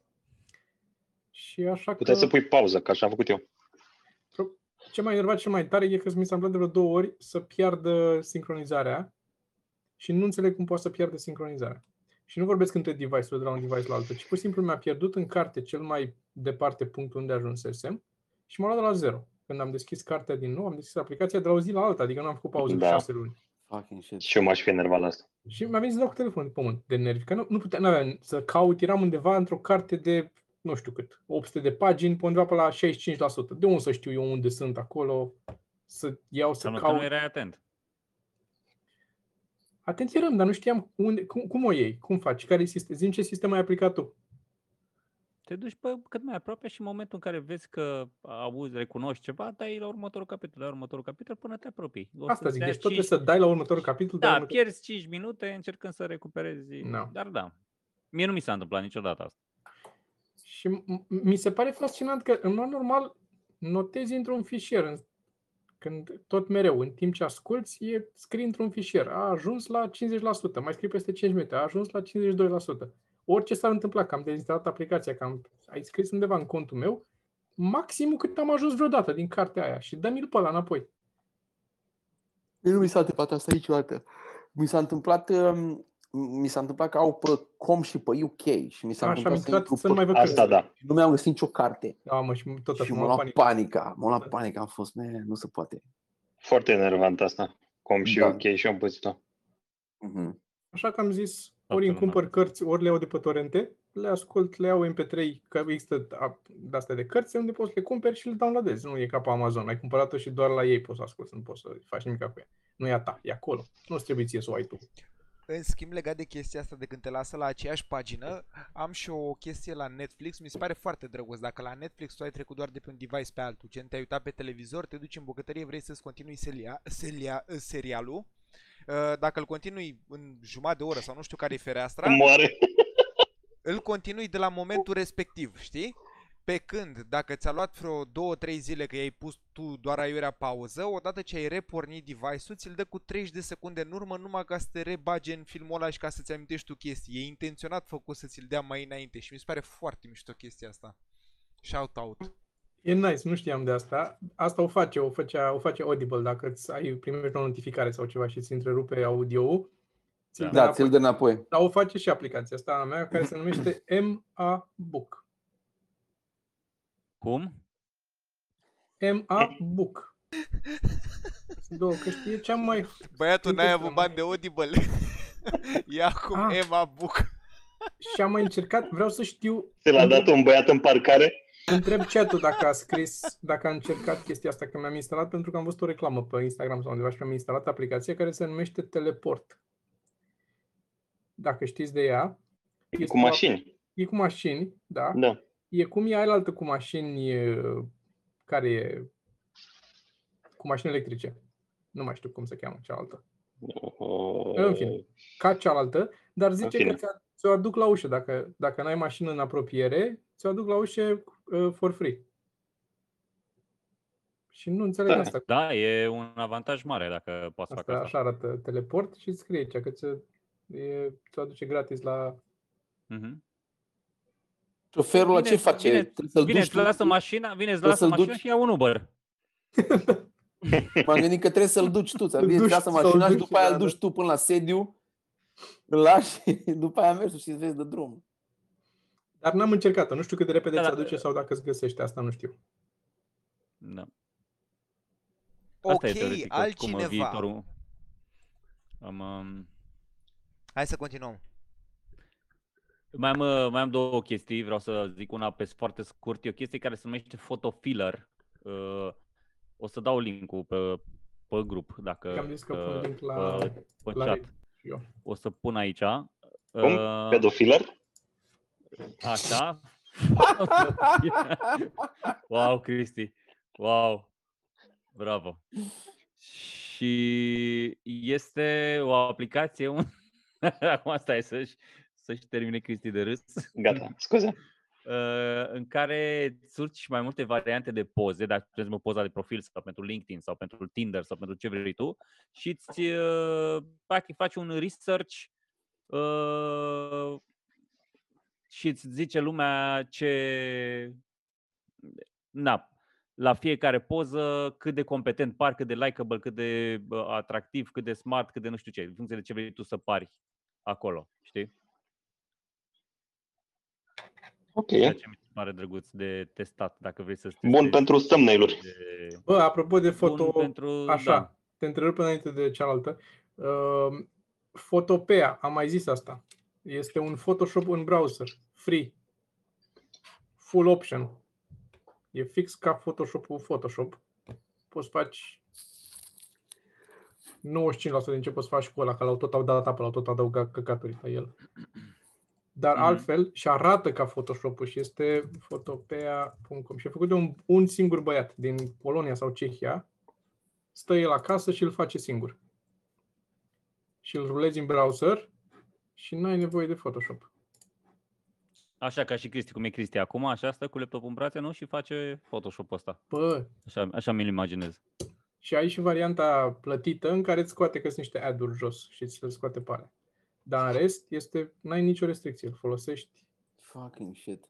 Și așa că... Puteai să pui pauză, ca așa am făcut eu. Ce m-a enervat cel mai tare e că mi s-a întâmplat de vreo două ori să piardă sincronizarea și nu înțeleg cum poate să piardă sincronizarea. Și nu vorbesc între device-uri de la un device la altul, ci pur și simplu mi-a pierdut în carte cel mai departe punct unde ajunsesem și m-a luat de la zero. Când am deschis cartea din nou, am deschis aplicația de la o zi la alta, adică nu am făcut pauză de Da. șase luni. Fucking shit. Și eu m-aș fi enervat la asta. Și mi-a venit să dau cu telefonul de pământ, de nervi, că nu, nu puteam, n-aveam să caut, eram undeva într-o carte de, nu știu cât, 800 de pagini, pe undeva pe la 65%. De unde să știu eu unde sunt acolo, să iau, să Înseamnă că caut. nu erai atent. Atent eram, dar nu știam unde, cum, cum o iei, cum faci, care e sistem, zi ce sistem ai aplicat tu. Te duci pe cât mai aproape și în momentul în care vezi că auzi, recunoști ceva, dai la următorul capitol, dai la următorul capitol până te apropii. O Asta să-ți zic, dea deci tot cinci- trebuie să dai la următorul capitol. dai la Da, următorul... pierzi 5 minute încercând să recuperezi. No. Dar da. Mie nu mi s-a întâmplat niciodată asta. Și m- mi se pare fascinant că, în mod normal, notezi într-un fișier, în- când tot mereu, în timp ce asculți, e, scrii într-un fișier. A ajuns la 50%, mai scrii peste 5 minute, a ajuns la 52%. Orice s-ar întâmpla, că am dezinstalat aplicația, că am, ai scris undeva în contul meu, maximul cât am ajuns vreodată din cartea aia și dă-mi-l pe ăla înapoi. Mie Nu mi s-a întâmplat asta niciodată. Mi s-a întâmplat, um, mi s-a întâmplat că au pe com și pe UK și mi s-a Așa am întâmplat să intrat intru să nu pe mai văd Asta cărți. da. și nu mi-am găsit nicio carte. Da, mă, și tot și asta m-a m-a luat panicat. panica. M-a luat panica. Am fost, man, nu se poate. Foarte enervant asta. Com și Da. ok și eu am pățit-o. Mhm. Așa că am zis, Toată ori îmi lumea. cumpăr cărți, ori le iau de pe torente, le ascult, le iau MP3, că există app de-astea de cărți, unde poți să le cumperi și le downloadezi. Nu e ca pe Amazon, ai cumpărat-o și doar la ei poți să asculti, nu poți să faci nimic cu ea. Nu e a ta, e acolo. Nu trebuie ție să o ai tu. În schimb, legat de chestia asta de când te lasă la aceeași pagină, am și o chestie la Netflix, mi se pare foarte drăguț. Dacă la Netflix tu ai trecut doar de pe un device pe altul, gen te-ai uitat pe televizor, te duci în bucătărie, vrei să-ți continui seria, seria, serialul, uh, dacă îl continui în jumătate de oră sau nu știu care e fereastra, Moare. îl continui de la momentul respectiv, știi? Pe când, dacă ți-a luat vreo 2-3 zile că i-ai pus tu doar aiurea pauză, odată ce ai repornit device-ul, ți-l dă cu 30 de secunde în urmă numai ca să te rebage în filmul ăla și ca să-ți amintești tu chestii. E intenționat făcut să ți-l dea mai înainte și mi se pare foarte mișto chestia asta. Shout out. E nice, nu știam de asta. Asta o face, o, făcea, o face Audible dacă îți ai primești o notificare sau ceva și ți întrerupe audio-ul. ți-l Da. dă Da, înapoi. ți-l dă înapoi. Dar o face și aplicația asta a mea care se numește MA Book. Cum? MA Book. Două, că știe cea mai... Băiatul n-ai Uite, avut mă. bani de Audible. e acum Ah. Emma Book. Și am mai încercat, vreau să știu, Ți l-a dat un băiat în parcare? întreb chat-ul dacă a scris, dacă a încercat chestia asta, că mi-am instalat pentru că am văzut o reclamă pe Instagram sau undeva și mi-am instalat aplicația care se numește Teleport. Dacă știți de ea, E Este cu o- mașini. e cu mașini, da? Da. E cum e aia altă cu mașini e, care e cu mașini electrice. Nu mai știu cum se cheamă cealaltă. În fine. Ca cealaltă, dar zice fine. că ți-a- ți-o aduc la ușă. Dacă, dacă n-ai mașină în apropiere, ți-o aduc la ușă uh, for free. Și nu înțeleg Da. asta. Da, e un avantaj mare dacă poți să faci Asta asta. așa arată teleport și îți scrie aici că ți, e, ți-o aduce gratis la... Mhm. Șoferul ăla ce Bine, face? bine, Trebuie să-l Bine, duci îți tu? lasă mașina, bine, îți Trebuie lasă să-l mașina duci? și ia un Uber. M-am gândit că trebuie să-l duci tu. Ți-am Îl zis, duci, lasă să-l mașina și duci, după aia da, îl da. duci tu până la sediu, îl lași și după aia mergi și îți vezi de drum. Dar n-am încercat-o. Nu știu cât de repede Da, ți da. aduce sau dacă îți găsește. Asta nu știu. Da. Asta e Ok, teoretic, cum altcineva. viitorul... Am, um, Hai să continuăm. Mai, am, uh, mai am două chestii, vreau să zic una pe foarte scurt. E o chestie care se numește photofiller. Uh, o să dau link-ul pe, pe grup, dacă Am zis că uh, pun link la, pe, pe la chat. Reddit și eu. O să pun aici. Cum? Uh, Pedofiller? Așa. wow, Cristi. Wow. Bravo. Și este o aplicație un... Acum stai să-și, să-și termine Cristi de râs. Gata, scuze. Uh, în care îți urci mai multe variante de poze, dacă de exemplu poza de profil sau pentru LinkedIn sau pentru Tinder sau pentru ce vrei tu și îți uh, practic faci un research uh, și îți zice lumea ce na, la fiecare poză cât de competent par, cât de likable, cât de uh, atractiv, cât de smart, cât de nu știu ce, în funcție de ce vrei tu să pari acolo, știi? Ok. Ceea ce mi se pare drăguț de testat, dacă vrei să Bun pentru thumbnail-uri. de... Bă, apropo de Bun foto, pentru... așa, Da. te întrerup înainte de cealaltă. Uh, Photopea, am mai zis asta. Este un Photoshop în browser, free. Full option. E fix ca Photoshop-ul Photoshop. Poți faci 95% din ce poți face cu ăla, că l-au tot au dat apă, l-au tot adăugat căcaturi la el. Dar Mhm. altfel și arată ca Photoshop-ul și este photopea.com și e făcut de un, un singur băiat din Polonia sau Cehia. Stă el acasă și îl face singur. Și îl rulezi în browser și nu ai nevoie de Photoshop. Așa ca și Cristi, cum e Cristi acum, așa stă cu laptopul în brațe, nu? Și face Photoshop-ul ăsta. Bă, Așa, așa mi-l imaginez. și ai și varianta plătită în care îți scoate că sunt niște ad-uri jos și ți le scoate pe alea. Dar în rest, este, n-ai nicio restricție, îl folosești. Fucking shit.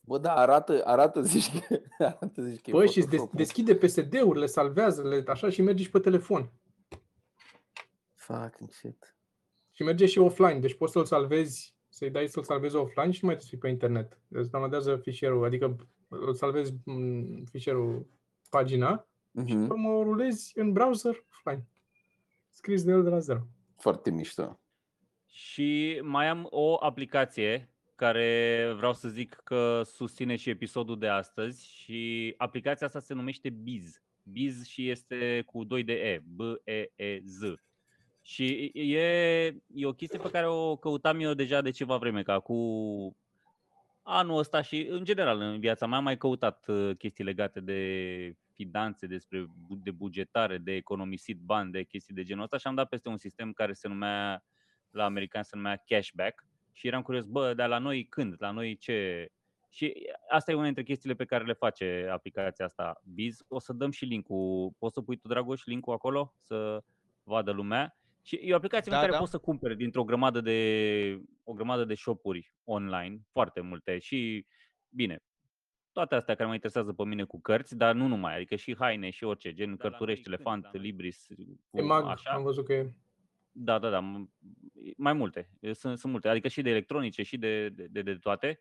Bă, da, arată, arată zici că, arată zici că e Bă, și îți des- Photoshop-ul. deschide PSD-uri, le salvează, le așa și mergi și pe telefon. Fucking shit. Și merge și offline, deci poți să-l salvezi, să-i dai să-l salvezi offline și nu mai trebuie să fii pe internet. Îți downloadează fișierul, adică îl salvezi în fișierul pagina și Mhm. pe urmă o rulezi în browser offline. Scris de el de la zero. Foarte mișto. Și mai am o aplicație care vreau să zic că susține și episodul de astăzi și aplicația asta se numește Biz. Biz și este cu 2 de E, B-E-E-Z. Și e, e o chestie pe care o căutam eu deja de ceva vreme, ca cu anul ăsta și în general în viața mea am mai căutat uh, chestii legate de finanțe, despre bu- de bugetare, de economisit bani, de chestii de genul ăsta și am dat peste un sistem care se numea, la american se numea cashback și eram curios, bă, dar la noi când? La noi ce? Și asta e una dintre chestiile pe care le face aplicația asta Biz. O să dăm și link-ul. Poți să pui tu, Dragoș, link-ul acolo să vadă lumea. Și e o aplicație Da, în care da. poți să cumperi dintr-o grămadă de o grămadă de shop-uri online, foarte multe și bine. Toate astea care mă interesează pe mine cu cărți, dar nu numai, adică și haine și orice, gen cărturești, elefant, libris, cu Emag, așa. am văzut că e Da, da, da, m- mai multe. Sunt, sunt multe, adică și de electronice și de, de, de, de toate.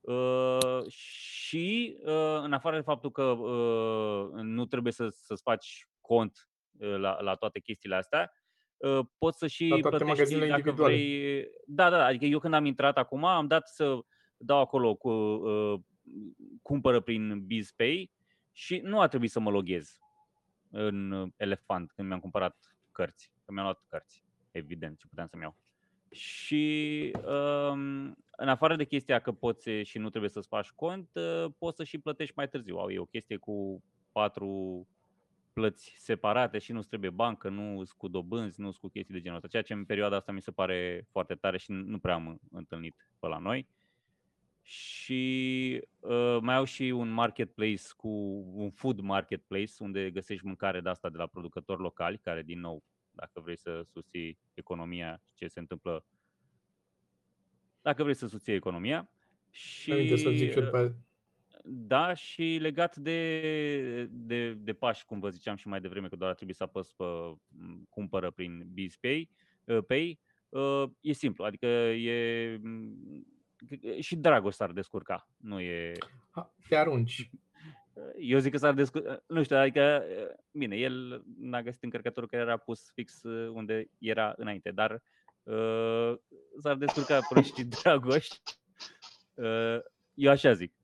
Uh, și uh, în afară de faptul că uh, nu trebuie să, să-ți faci cont uh, la, la toate chestiile astea, uh, poți să și La toate plătești magazinele dacă individuale. vrei. Da, da, adică eu când am intrat acum am dat să dau acolo cu uh, cumpără prin BizPay și nu a trebuit să mă loghez în uh, Elefant când mi-am cumpărat cărți, că mi-am luat cărți, evident, ce puteam să-mi iau. Și um, în afară de chestia că poți și nu trebuie să-ți faci cont, uh, poți să și plătești mai târziu. Au, e o chestie cu patru plăți separate și nu-ți trebuie bancă, nu cu dobânzi, nu cu chestii de genul ăsta. Ceea ce în perioada asta mi se pare foarte tare și nu prea am întâlnit pe la noi. Și uh, mai au și un marketplace cu un food marketplace unde găsești mâncare de asta de la producători locali, care din nou, dacă vrei să susții economia și ce se întâmplă, dacă vrei să susții economia. Și, Înainte să zic și eu după aia. da, și legat de, de, de pași, cum vă ziceam și mai devreme, că doar ar trebui să apăs pe m, cumpără prin BizPay, uh, Pay, uh, e simplu, adică e m, și Dragoș s-ar descurca, nu e... Ha, Te arunci. eu zic că s-ar descurca, nu știu, adică, bine, el n-a găsit încărcătorul care era pus fix uh, unde era înainte, dar uh, s-ar descurca proștii Dragoș. Uh, eu așa zic,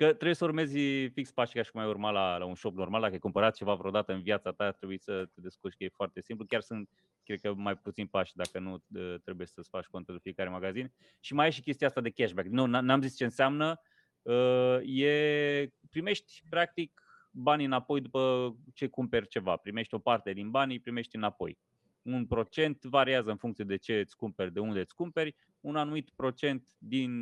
că trebuie să urmezi fix pașii ca și cum ai urma la, la un shop normal, dacă ai cumpărat ceva vreodată în viața ta, trebuie să te descurci, că e foarte simplu, chiar sunt, cred că mai puțin pași dacă nu uh, trebuie să-ți faci contul de fiecare magazin. Și mai e și chestia asta de cashback. Nu, n- n-am zis ce înseamnă, uh, e, primești practic banii înapoi după ce cumperi ceva. Primești o parte din banii, primești înapoi. Un procent variază în funcție de ce îți cumperi, de unde îți cumperi. Un anumit procent din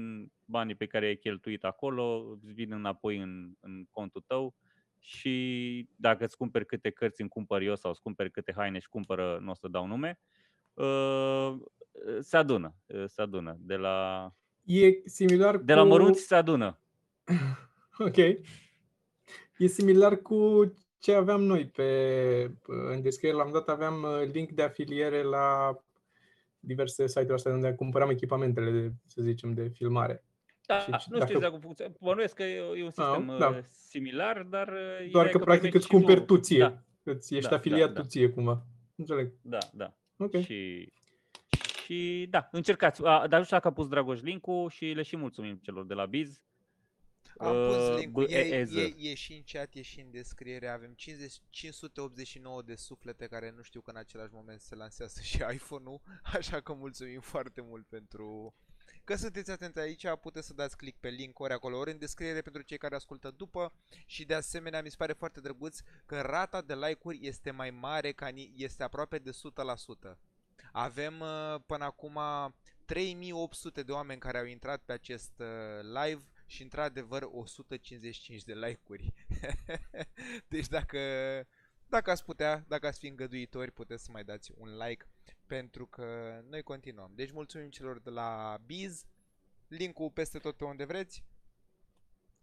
banii pe care ai cheltuit acolo îți vin înapoi în, în contul tău și dacă îți cumperi câte cărți îmi cumpăr eu sau îți cumperi câte haine și cumpără, nu o să dau nume, uh, se adună, uh, se adună. De la, E similar de la cu... mărunți se adună. Ok. E similar cu ce aveam noi pe, în descriere. La un dat aveam uh, link de afiliere la diverse site-uri astea unde cumpăram echipamentele, de, să zicem, de filmare. Da, Și nu dacă- știu exact cum funcționează. Bănuiesc că e e un sistem da. uh, similar, dar uh, Doar ideea că e practic primești îți și cumperi nouă. tu ție. Da, Îți ești Da, afiliat da, tu da. ție cumva. Înțeleg. da, da. Ok. Și, și da, încercați. A, dar nu știu dacă a pus Dragoș link și le și mulțumim celor de la Biz. Am pus Uh, link-ul, e, BEEZ. e, e și în chat, e și în descriere, avem 50, 589 de suflete care nu știu că în același moment se lansează și iPhone-ul, așa că mulțumim foarte mult pentru că sunteți atenți aici, puteți să dați click pe link ori acolo, ori în descriere pentru cei care ascultă după. Și de asemenea mi se pare foarte drăguț că rata de like-uri este mai mare, ca ni- este aproape de 100%. Avem uh, până acum 3800 de oameni care au intrat pe acest uh, live și într-adevăr 155 de like-uri. deci dacă, dacă ați putea, dacă ați fi îngăduitori, puteți să mai dați un like pentru că noi continuăm. Deci mulțumim celor de la Biz, linkul peste tot pe unde vreți.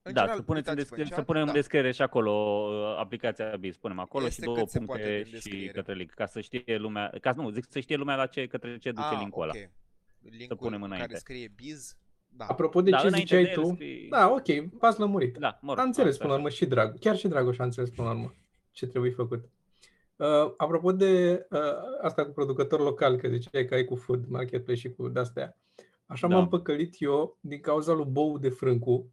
În Da, general, să, puneți în uitați-vă în descri- să chat, punem da. în descriere și acolo uh, aplicația Biz. Punem acolo Este și două cât se poate puncte din și descriere. către link, ca să știe lumea, ca să nu, zic să știe lumea la ce, către ce duce Ah, linkul ăla. ok. Linkul punem care înainte. scrie Biz, da. Apropo de Da, ce înainte ziceai de el tu, scrie- da, ok, v-ați lămurit. Da, mă rog. A înțeles asta până la așa. urmă și Drag. Chiar și Dragoș a înțeles până la urmă ce trebuie făcut. Uh, apropo de uh, asta cu producător local, că ziceai că ai cu food marketplace și cu de-astea. Așa Da. m-am păcălit eu din cauza lui Bou de Frâncu,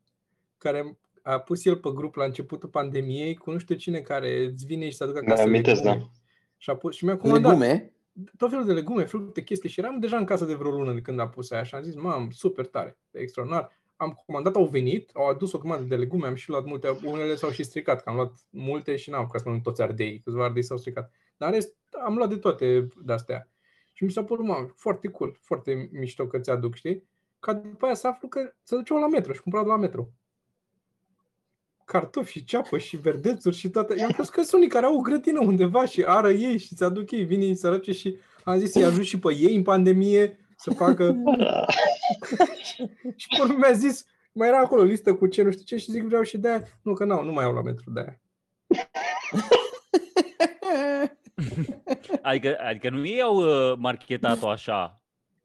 care a pus el pe grup la începutul pandemiei cu nu știu cine care îți vine și să aducă acasă amintesc, legume. da. Și, a pus, și mi-a comandat Legume? Tot felul de legume, fructe, chestii și eram deja în casă de vreo lună de când a pus aia și am zis, mam, super tare, extraordinar. Am comandat, au venit, au adus o comandă de legume, am și luat multe, unele s-au și stricat, că am luat multe și n-am ca să nu toți ardei, câțiva ardei s-au stricat. Dar în rest, am luat de toate de-astea. Și mi s-a părut, mam, foarte cool, foarte mișto că ți-aduc, știi? Ca după aia să aflu că se duceau la metro și cumpărat la metro. Cartofi și ceapă și verdețuri și toate. Eu am crezut că sunt unii care au o grădină undeva și ară ei și ți-aduc ei, vine ei sărace și am zis să-i ajut și pe ei în pandemie să facă și pe urmă mi-a zis, mai era acolo o listă cu ce nu știu ce și zic vreau și de aia. Nu, că n-au, nu mai au la metru de aia. Adică, adică nu ei au uh, marketat-o așa.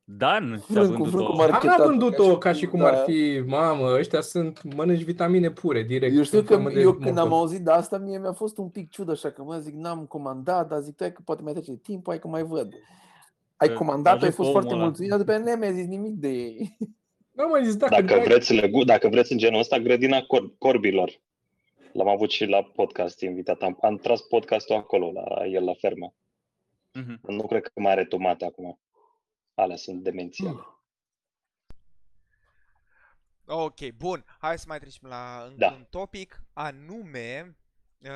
Dan ți-a Frâncul, vândut-o. frâncul Dar Marketat n-a vândut-o ca și cum ar da. fi, mamă, ăștia sunt, mănânci vitamine pure, direct. Eu știu în că formă de eu când am morcov. auzit de asta, mie mi-a fost un pic ciudă, așa că mă zic, n-am comandat, dar zic, hai că poate mai trece timp, hai că mai văd. Ai Că comandat, ai ajung fost cu foarte omul ăla. mulțumit, dar după aia nu mi-a zis nimic de ei. Nu mai zis, dacă, Dacă vrei- vreți, legu- dacă vreți în genul ăsta, grădina cor- corbilor. L-am avut și la podcast invitat. Am, am tras podcastul acolo, la el la fermă. Mhm. Nu cred că mai are tomate acum. Alea sunt demențiale. Ok, bun. Hai să mai trecem la încă Da. un topic, anume uh,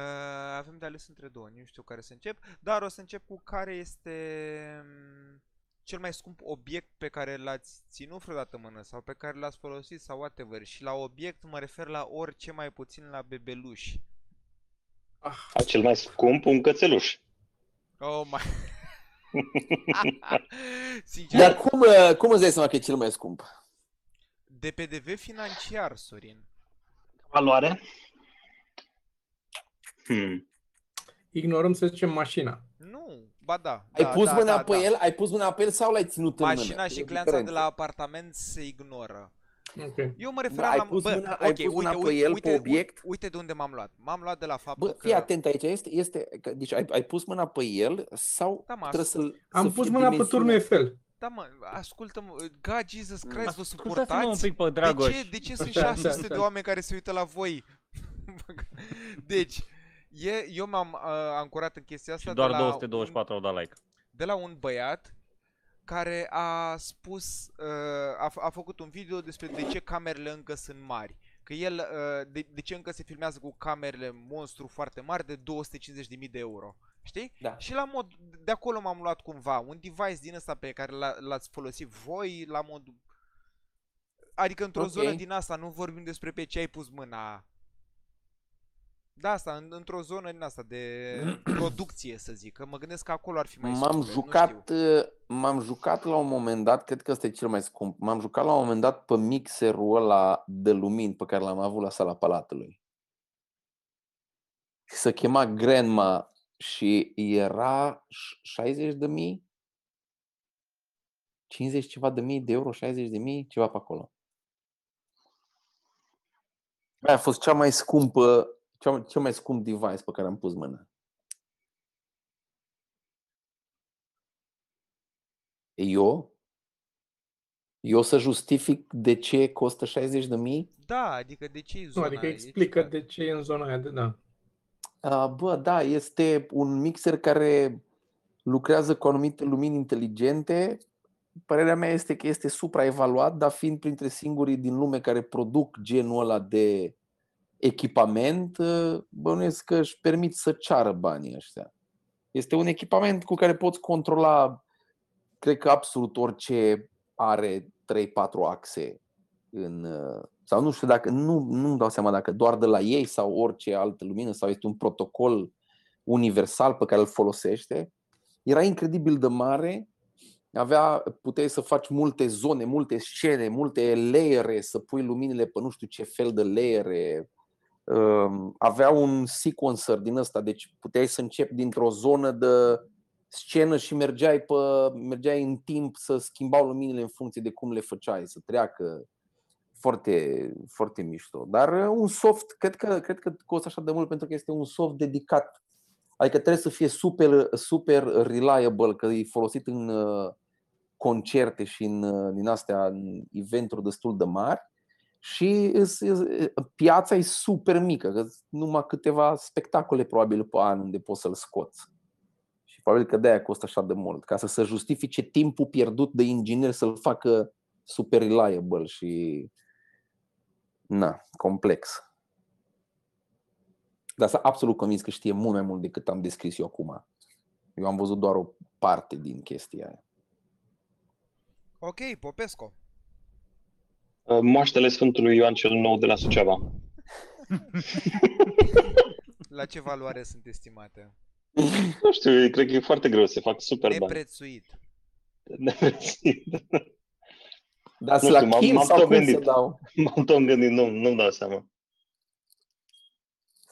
avem de ales între două, nu știu care să încep, dar o să încep cu care este mm, cel mai scump obiect pe care l-ați ținut vreodată în mână sau pe care l-ați folosit sau whatever. Și la obiect mă refer la orice mai puțin la bebeluși. A, Cel mai scump, un cățeluș. Oh my... Sincer, Dar cum, uh, cum îți dai seama că e cel mai scump? de PDV financiar, Sorin. Valoare? Hmm. ignorăm să zicem mașina. Nu, ba da. Ai da, pus da, mâna da, pe da. el, ai pus mâna pe el sau l-ai ținut în mână? Mașina E și o gleanța de diferență. la apartament se ignoră. Ok. Eu mă referam ai la... pus bă, mâna- ai ok, pus uite, mâna pe uite, el, pe uite, obiect? Uite, uite de unde m-am luat. M-am luat de la faptul Bă, că... fii atent aici, este, este că- deci ai, ai pus mâna pe el sau Da, mă, trebuie să Am pus mâna pe turnul Eiffel. Da, mă, ascultă-mă, God, Jesus Christ, vă Ascultați-mă un suportați? pic pe De Dragoș. ce, de ce sunt Așa, 600 așa, de așa. oameni care se uită la voi? deci, e, eu m-am uh, ancorat în chestia asta Și doar de la 224 au dat like. de la un băiat care a spus, uh, a, f- a făcut un video despre de ce camerele încă sunt mari. Că el, uh, de, de ce încă se filmează cu camerele monstru foarte mari de 250.000 de euro. Știi? Da. Și la mod, de acolo m-am luat cumva, un device din ăsta pe care l- l-ați folosit voi, la mod... Adică într-o Ok. zonă din asta, nu vorbim despre pe ce ai pus mâna. Da, asta, în, într-o zonă din asta de producție, să zic, că mă gândesc că acolo ar fi mai M-am scumpe, nu știu. jucat, uh, m-am jucat la un moment dat, cred că ăsta e cel mai scump, m-am jucat la un moment dat pe mixerul ăla de lumini pe care l-am avut la sala Palatului. Se chema Grandma și era ș- 60 de mii? 50 ceva de mii de euro, 60 de mii, ceva pe acolo. Aia a fost cea mai scumpă, cea, cel mai scump device pe care am pus mâna. Eu? Eu să justific de ce costă 60 de mii? Da, adică de ce e Nu, zona adică aia? E explică ciudat. de ce e în zona aia, de, da. Uh, bă, da, este un mixer care lucrează cu anumite lumini inteligente. Părerea mea este că este supraevaluat, dar fiind printre singurii din lume care produc genul ăla de echipament, uh, bănuiesc că își permit să ceară banii ăștia. Este un echipament cu care poți controla, cred că absolut orice are 3-4 axe în, uh, sau nu știu dacă, nu, nu-mi dau seama dacă doar de la ei sau orice altă lumină sau este un protocol universal pe care îl folosește. Era incredibil de mare, avea, puteai să faci multe zone, multe scene, multe layere, să pui luminile pe nu știu ce fel de layere. Um, Avea un sequencer din ăsta, deci puteai să începi dintr-o zonă de scenă și mergeai, pe, mergeai în timp să schimbau luminile în funcție de cum le făceai, să treacă foarte, foarte mișto. Dar uh, un soft, cred că, cred că costă așa de mult pentru că este un soft dedicat. Adică trebuie să fie super, super reliable, că e folosit în uh, concerte și în, uh, din astea, în eventuri destul de mari. Și îs- îs- piața e super mică, că numai câteva spectacole probabil pe an unde poți să-l scoți. Și probabil că de-aia costă așa de mult, ca să se justifice timpul pierdut de inginer să-l facă super reliable și na, complex. Dar sunt absolut convins că știe mult mai mult decât am descris eu acum. Eu am văzut doar o parte din chestia aia. Ok, Popesco. Uh, Moaștele Sfântului Ioan cel Nou de la Suceava. La ce valoare sunt estimate? Nu știu, cred că e foarte greu, se fac super bani. Neprețuit. Neprețuit. Dar Nu sunt la știu, m-am- kill m-am sau tot cum să gândit. dau? M-am tot gândit, nu, nu-mi dau seama.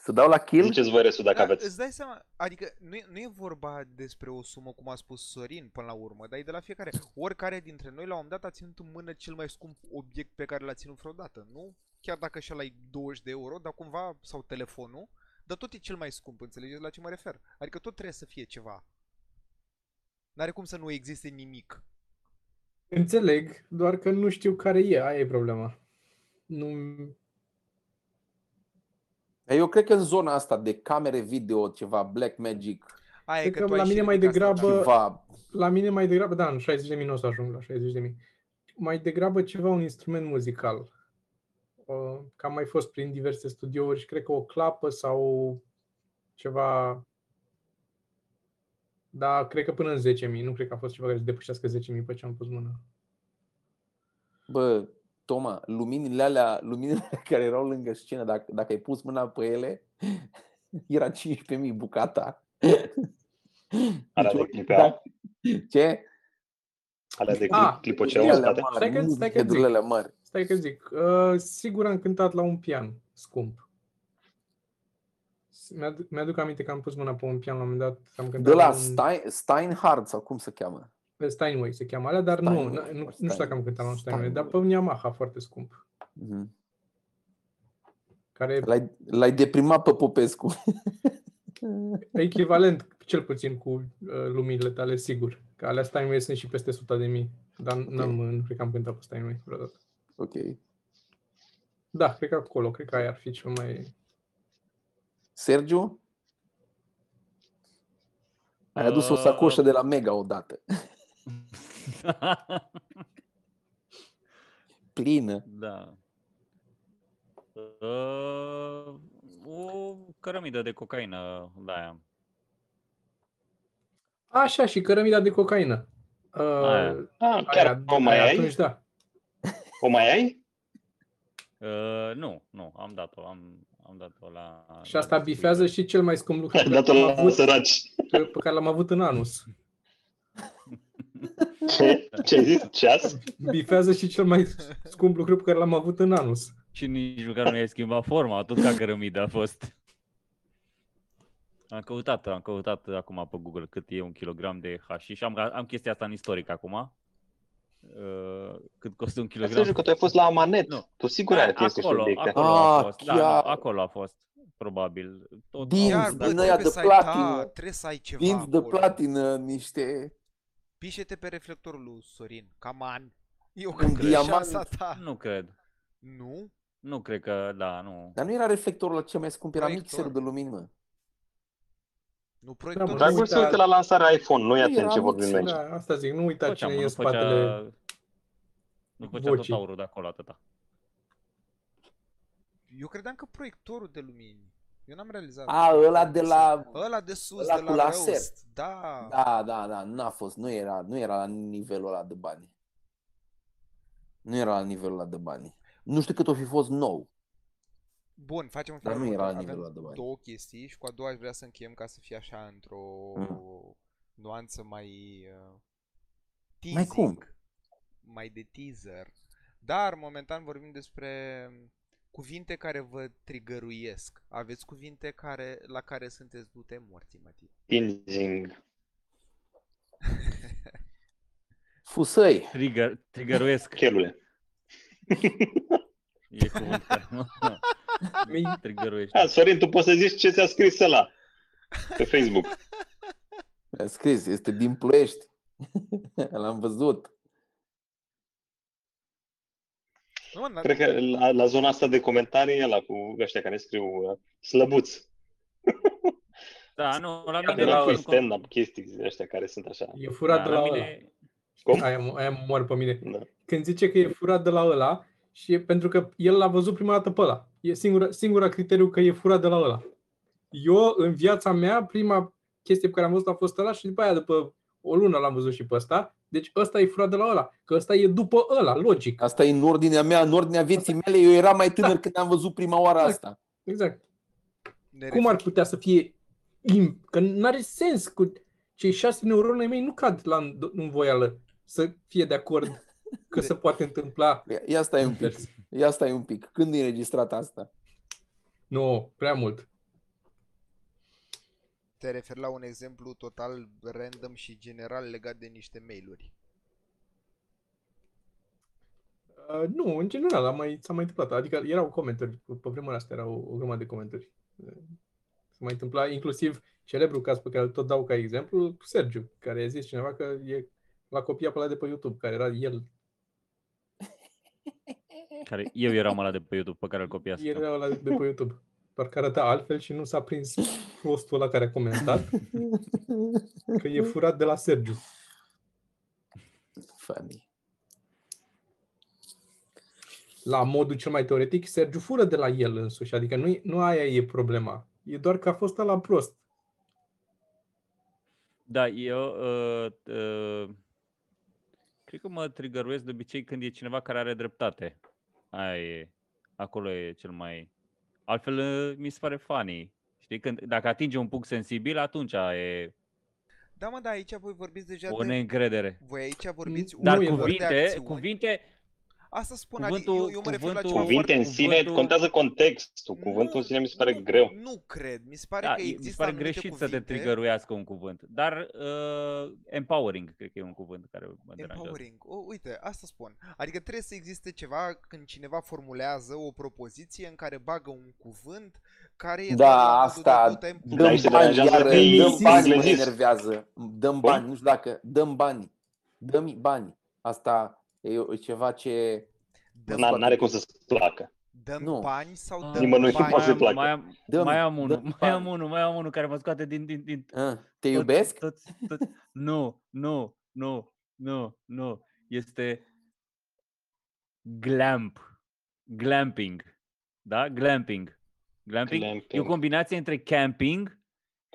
Să dau la kill? Ziceți voi restul dacă Da, aveți. Îți dai seama, adică nu e, nu e vorba despre o sumă, cum a spus Sorin, până la urmă, dar e de la fiecare. Oricare dintre noi, la un moment dat, a ținut în mână cel mai scump obiect pe care l-a ținut vreodată, nu? Chiar dacă și ăla e 20 de euro, dar cumva, sau telefonul, dar tot e cel mai scump, înțelegeți la ce mă refer? Adică tot trebuie să fie ceva. N-are cum să nu existe nimic. Înțeleg, doar că nu știu care e, aia e problema. Nu, Eu cred că în zona asta de camere video, ceva Black Magic, Aia Cred e că tu ai la și mine mai ridicat degrabă- standardul. ceva la mine mai degrabă, da, în 60 de mii nu o să ajung la 60 de mii. Mai degrabă ceva un instrument muzical. Uh, Că am mai fost prin diverse studiouri și cred că o clapă sau ceva da, cred că până în 10.000, nu cred că a fost ceva care să depășească 10.000 pe ce am pus mâna. Bă, Toma, luminile alea, luminile care erau lângă scenă, dacă, dacă ai pus mâna pe ele, era 15.000 bucata. Alea de Deci, clipe dacă- Ce? Alea de Ah, clip, clipoceu în Ele spate. mari, Stai că- nu stai că headurile zic. alea mari. Stai că zic, uh, sigur am cântat la un pian scump. Mi-aduc, mi-aduc aminte că am pus mâna pe un pian la un moment dat. Am cântat De la un... Stein, Steinhardt sau cum se cheamă? Steinway se cheamă alea, dar nu, Steinway nu, sau nu, nu știu dacă am Steinway. cântat la un Steinway, dar pe Steinway. un Yamaha foarte scump. Mhm. care L-ai, l-ai deprimat pe Popescu. e echivalent, cel puțin, cu uh, luminile tale, sigur. Că alea Steinway sunt și peste 100 de mii. Dar n-am, nu cred că am cântat pe Steinway vreodată. ok. Da, cred că acolo, cred că aia ar fi cel mai... Sergiu? Ai adus o sacoșă de la Mega odată. Plină. da. Uh, o cărămidă de cocaină la aia. Așa, și cărămida de cocaină. Uh, Aia. Ah, chiar aia, o mai aia ai? Atunci, da. O mai ai? Uh, nu, nu, am dat-o, am, am dat-o la... Și la asta bifează și cel mai scump lucru Ai pe care dat-o l-am la avut, săraci. pe, pe care l-am avut în anus. Ce? Ce ai zis? Ceas? Bifează și cel mai scump lucru pe care l-am avut în anus. Și nici măcar nu i-ai schimbat forma, tot ca cărămidă a fost. Am căutat, am căutat acum pe Google cât e un kilogram de hașiș. Am, am chestia asta în istoric acum. Uh, cât costă un kilogram. Sergiu, că tu ai fost la Amanet. Nu. Tu sigur Da, ai atins niște acolo, obiecte. acolo a Ah, fost. Da, chiar. nu, acolo a fost, probabil. Tot Din- au- Chiar, da, bă, din aia trebuie de să ai, da, platină. trebuie să ai ceva Dinți de acolo. platină, niște... Pișe-te pe reflectorul lui Sorin. Come on. Eu Un cred că e diamant. șansa ta. Nu cred. Nu? Nu cred că, da, nu. Dar nu era reflectorul la cel mai scump, era Proiector. mixerul de lumină, mă. Nu Da, proiectorul. mă, Dragul uite, să uite la lansarea iPhone, nu-i Nu atent era ce vorbim mixer, noi. Da, asta zic, nu uita Făcea, cine mă, e în nu făcea, spatele. nu făcea tot vocii. aurul de acolo atâta. Eu credeam că proiectorul de lumini. Eu n-am realizat. A, ăla de la... Ăla de sus, ăla de cu la laser. roast. Da. Da, da, da, n-a fost, nu era, nu era la nivelul ăla de bani. Nu era la nivelul ăla de bani. Nu știu cât o fi fost nou. Bun, facem un Dar fel nu era la următor. nivelul Avem ăla de bani. două chestii și cu a doua aș vrea să încheiem ca să fie așa într-o Mm. nuanță mai uh, Mai teasing, cum? mai de teaser. Dar momentan vorbim despre cuvinte care vă trigăruiesc. Aveți cuvinte care, la care sunteți dute morții, Mati. Teasing. Fusăi. Trigger, triggeruiesc. Chelule. E cuvânt care mă Mi- triggeruiește. A, Sorin, tu poți să zici ce ți-a scris ăla pe Facebook. A scris, este din Ploiești. L-am văzut. Nu, n- Cred că la, la zona asta de comentarii, ăla cu ăștia care scriu uh, slăbuț. Da, nu, la De mine la nu stand-up chestii ăștia care sunt așa. E furat da, de la, la ăla. mine, Cum? Aia, mă- aia mă moară pe mine. Da. Când zice că e furat de la ăla, și e pentru că el l-a văzut prima dată pe ăla. E singura, singura criteriu că e furat de la ăla. Eu, în viața mea, prima chestie pe care am văzut a fost ăla și după aia, după o lună l-am văzut și pe ăsta. Deci ăsta e furat de la ăla. Că ăsta e după ăla, logic. Asta e în ordinea mea, în ordinea vieții mele. Eu eram mai tânăr când am văzut prima oară asta. Exact. ne Cum ar refer- putea să fie im? Că nu are sens cu cei șase neuroni ai mei nu cad la în- în voială să fie de acord că se poate întâmpla. Ia- Ia stai un pic. Ia stai un pic. Când e înregistrat asta? Nu, prea mult. Te referi la un exemplu total random și general legat de niște mail-uri. Uh, nu, în general, a mai, s-a mai întâmplat. Adică erau comentarii, pe pe vremea asta erau o grămadă de comentarii. Uh, Se mai întâmpla, inclusiv celebrul caz pe care îl tot dau ca exemplu, Sergiu, care a zis cineva că e l-a copiat pe ăla de pe YouTube, care era el. care eu eram ăla de pe YouTube pe care îl copiasem. El era ăla de pe YouTube. Doar că arăta altfel și nu s-a prins prostul ăla care a comentat că e furat de la Sergiu. Funny. La modul cel mai teoretic, Sergiu fură de la el însuși. Adică nu, nu aia e problema. E doar că a fost la prost. Da, eu uh, uh, cred că mă trigăruiesc de obicei când e cineva care are dreptate. Aia e, acolo e cel mai... Altfel uh, mi se pare funny. Știi, când, dacă atinge un punct sensibil, atunci e Da, mă, da, aici voi vorbiți deja o de... neîncredere. Voi aici vorbiți Nu Dar e uneori de cuvinte, acțiuni. cuvinte, Asta spun, Cuvântul- adică eu, eu mă refer la cuvântul- ceva Cuvinte în foarte... sine, cuvântul- contează contextul. Cuvântul în sine mi se pare nu, greu. Nu cred, mi se pare Da, că e- mi există se pare anumite greșit cuvinte, să te trigăruiască un cuvânt. Dar uh, empowering, cred că e un cuvânt care mă deranjează. Empowering. O, uite, asta spun. Adică trebuie să existe ceva când cineva formulează o propoziție în care bagă un cuvânt care e Da, doar la modul asta, de du-te în Da, Dăm și te bani, deranjează iar că e dăm bani mă englezist. enervează. Dăm bani, nu știu dacă, dăm bani. Dăm bani. Asta e e ceva ce... Dăm, N- N-are cum să-ți placă. dăm Nu. bani sau Ah, dăm Nimănui nu bani? poate să-i mai, am, placă. mai, am, Dăm, mai am unul, dăm mai bani. am unul, mai am unul care mă scoate din... din, din Ah, Te toți- iubesc? Toți, toți, nu, nu, nu, nu, nu. Este glamp. Glamping. Da? Glamping. Glamping. E o Glamping. combinație între camping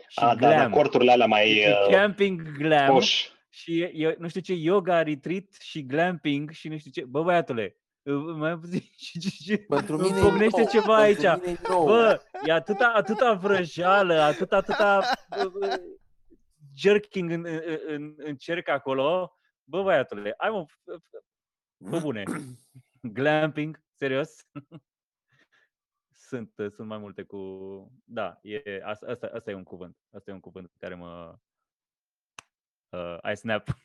și A, da, da, glam. corturile alea mai Deci e uh, camping glam poș. Și e, e, nu știu ce, yoga retreat și glamping și nu știu ce. Bă, băiatule, uh, mai puțin și, și, și Pentru îmi mine e pocnește nou, ceva pentru aici. mine e nou. Bă, e atâta, atâta vrăjeală, atâta, atâta bă, bă, jerking în, în, în, în cerc acolo. Bă, băiatule, ai mă, fă- fă- fă bune. Glamping, serios? sunt, uh, sunt mai multe cu... Da, e, asta, asta, asta e un cuvânt. Asta e un cuvânt care mă... Uh, I snap.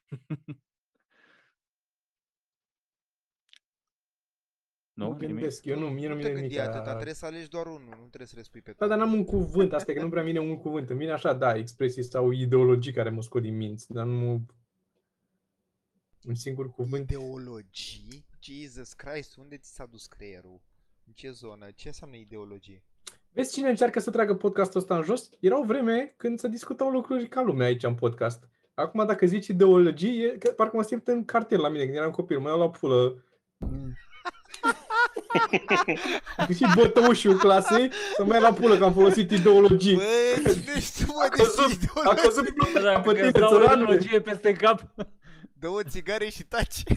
nu? Nu Nimic? gândesc, eu nu, mie nu Nu vine te nimic. gândi atâta, a- trebuie să alegi doar unul, nu trebuie să le spui pe Da, dar toate. n-am un cuvânt, asta e că nu prea vine un cuvânt. Îmi vine așa, da, expresii sau ideologii care mă scot din minți, dar nu... Un singur cuvânt. Ideologii? Jesus Christ, unde ți s-a dus creierul? În ce zonă? Ce înseamnă ideologie? Vezi cine încearcă să tragă podcastul ăsta în jos? Era o vreme când se discutau lucruri ca lumea aici în podcast. Acum dacă zici ideologie, e, că parcă mă simt în cartier la mine când eram copil, mă iau la pulă. și bătăușul clasei să mă ia la pulă că am folosit ideologii. Băi, deci tu mă, A căzut- deci A ideologie. căzut Da, pe că tine, îți dau o țăranule. ideologie peste cap. Dă o țigare și taci.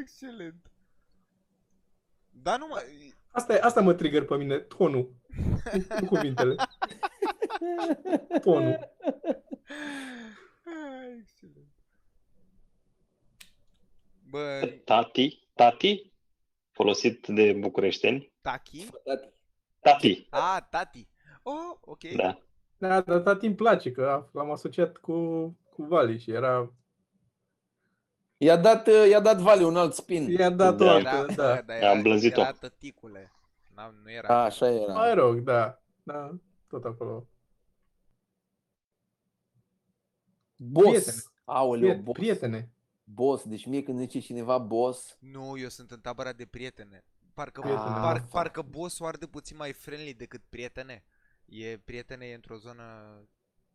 Excelent. Da, nu mai... Asta, e, asta mă trigger pe mine, tonul. Nu, nu cuvintele. Tonul. Excelent. Bă, Tati, tati, folosit de bucureșteni. Taki? Tati, Ah, tati. Oh, ok. da. Da, dar tati îmi place, că l-am asociat cu, cu Vali și era... I-a dat, uh, i-a dat Vale un alt spin. I-a dat Da. o Era, altă, da. da, Am era, blânzit-o. era tăticule. N-am, nu era. A, așa era. Mai rog, da. Da, tot acolo. Boss. Prietene. Aoleu, Priet- boss. Prietene. Boss. Deci mie când zice cineva boss, Nu, eu sunt în tabăra de prietene. Parcă, Prietene. par, Ah, parcă bossul arde puțin mai friendly decât prietene. E prietene e într-o zonă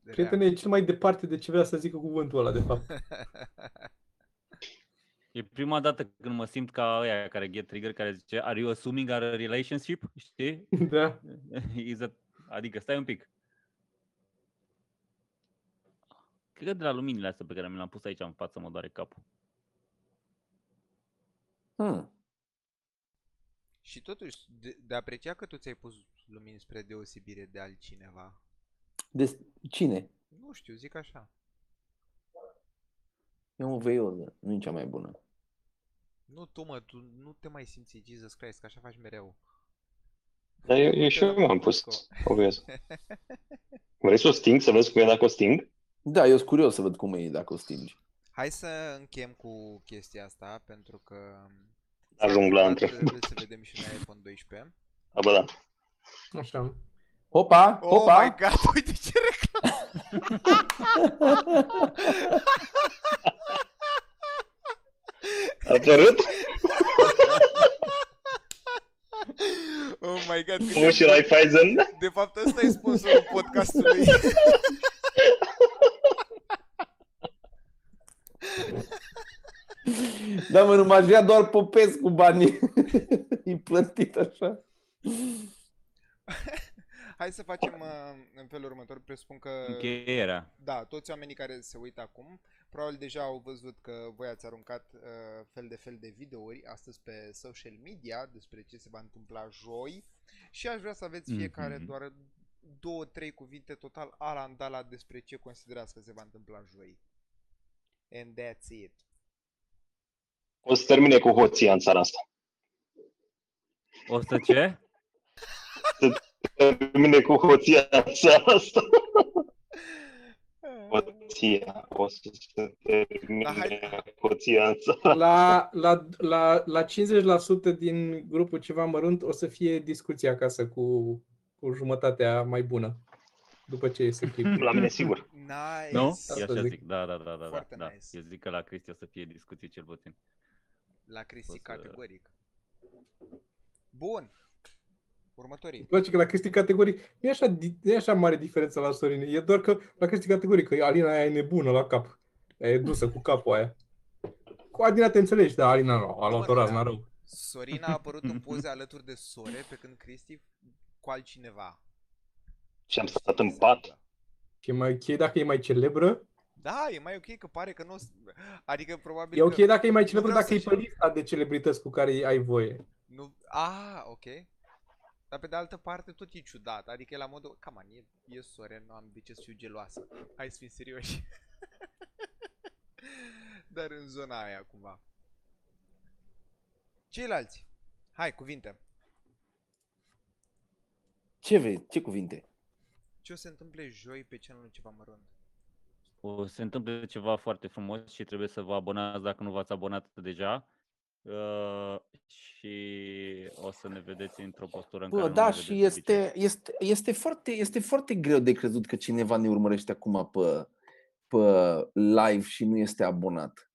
rea. Prietene e cel mai departe de ce vrea să zică cuvântul ăla, de fapt. E prima dată când mă simt ca ăia care get trigger, care zice Are you assuming a relationship? Știi? da. Is a... Adică stai un pic. Cred că de la luminile astea pe care mi le-am pus aici în față mă doare capul. hmm, Și totuși, de, de apreciat că tu ți-ai pus lumini spre deosebire de altcineva. de cine? Nu știu, zic așa. E o veioză, nu e cea mai bună. Nu tu, mă, tu nu te mai simți Jesus Christ, că așa faci mereu. Dar eu, eu și eu m-am pus, obvious. Vrei să o sting, să vezi cum e dacă o sting? Da, eu sunt curios să văd cum e dacă o stingi. Hai să încheiem cu chestia asta, pentru că... Ajung la s-a între- întâmplat, Trebuie să vedem și noi iPhone 12. A, bă, da. Așa. Hopa, Oh hopa! my god, uite ce reclamă! A apărut? Oh my god, cât Cum de și bun. Raiffeisen? De fapt, ăsta e sponsorul podcastului. Da, mă, nu m-aș vrea doar Popescu banii. e plătit așa. Hai să facem uh, în felul următor. Presupun că, Încheierea. da, toți oamenii care se uită acum, probabil deja au văzut că voi ați aruncat uh, fel de fel de videouri astăzi pe social media despre ce se va întâmpla joi și aș vrea să aveți fiecare Mhm. doar două, trei cuvinte total ala despre ce considerați că se va întâmpla joi. And that's it. O să termine cu hoția în țara asta. O să ce? Termine cu hoția în țara asta. Hoția. O să se termine Da, hai. hoția în țara La, la, la, la 50% din grupul ceva mărunt o să fie discuția acasă cu, cu jumătatea mai bună. După ce iese clipul. La mine sigur. Nice. Nu? Asta E așa zic. zic. Da, da, da, da, da. Foarte da. nice. Eu zic că la Cristi o să fie discuții cel puțin. La Cristi O să- categoric. Bun. Următorii. Îmi place că la Cristi categorii nu e așa, di- nu e așa mare diferența la Sorin. E doar că la Cristi categorii, că Alina aia e nebună la cap. Aia e dusă cu capul aia. Cu Adina te înțelegi, dar Alina nu, a luat o razna rău. Sorina a apărut în poze alături de sore, pe când Cristi cu altcineva. Și am stat în pat. Și e mai ok dacă e mai celebră. Da, e mai ok că pare că nu... o s- Adică probabil E ok că... dacă e mai nu celebră vreau dacă e să pe lista de celebrități cu care ai voie. Nu... Ah, ok. Dar pe de altă parte tot e ciudat. Adică e la modul... Cam e, e sore, nu am de ce să fiu geloasă. Hai să fim serioși. Dar în zona aia cumva. Ceilalți. Hai, cuvinte. Ce vrei? Ce cuvinte? Ce o se întâmple joi pe channel ceva mărunt? O să se întâmple ceva foarte frumos și trebuie să vă abonați dacă nu v-ați abonat deja. Uh, și o să ne vedeți într-o postură în Bă, care nu da, ne și vedeți de obicei. este, este, este, foarte, este foarte greu de crezut că cineva ne urmărește acum pe, pe live și nu este abonat.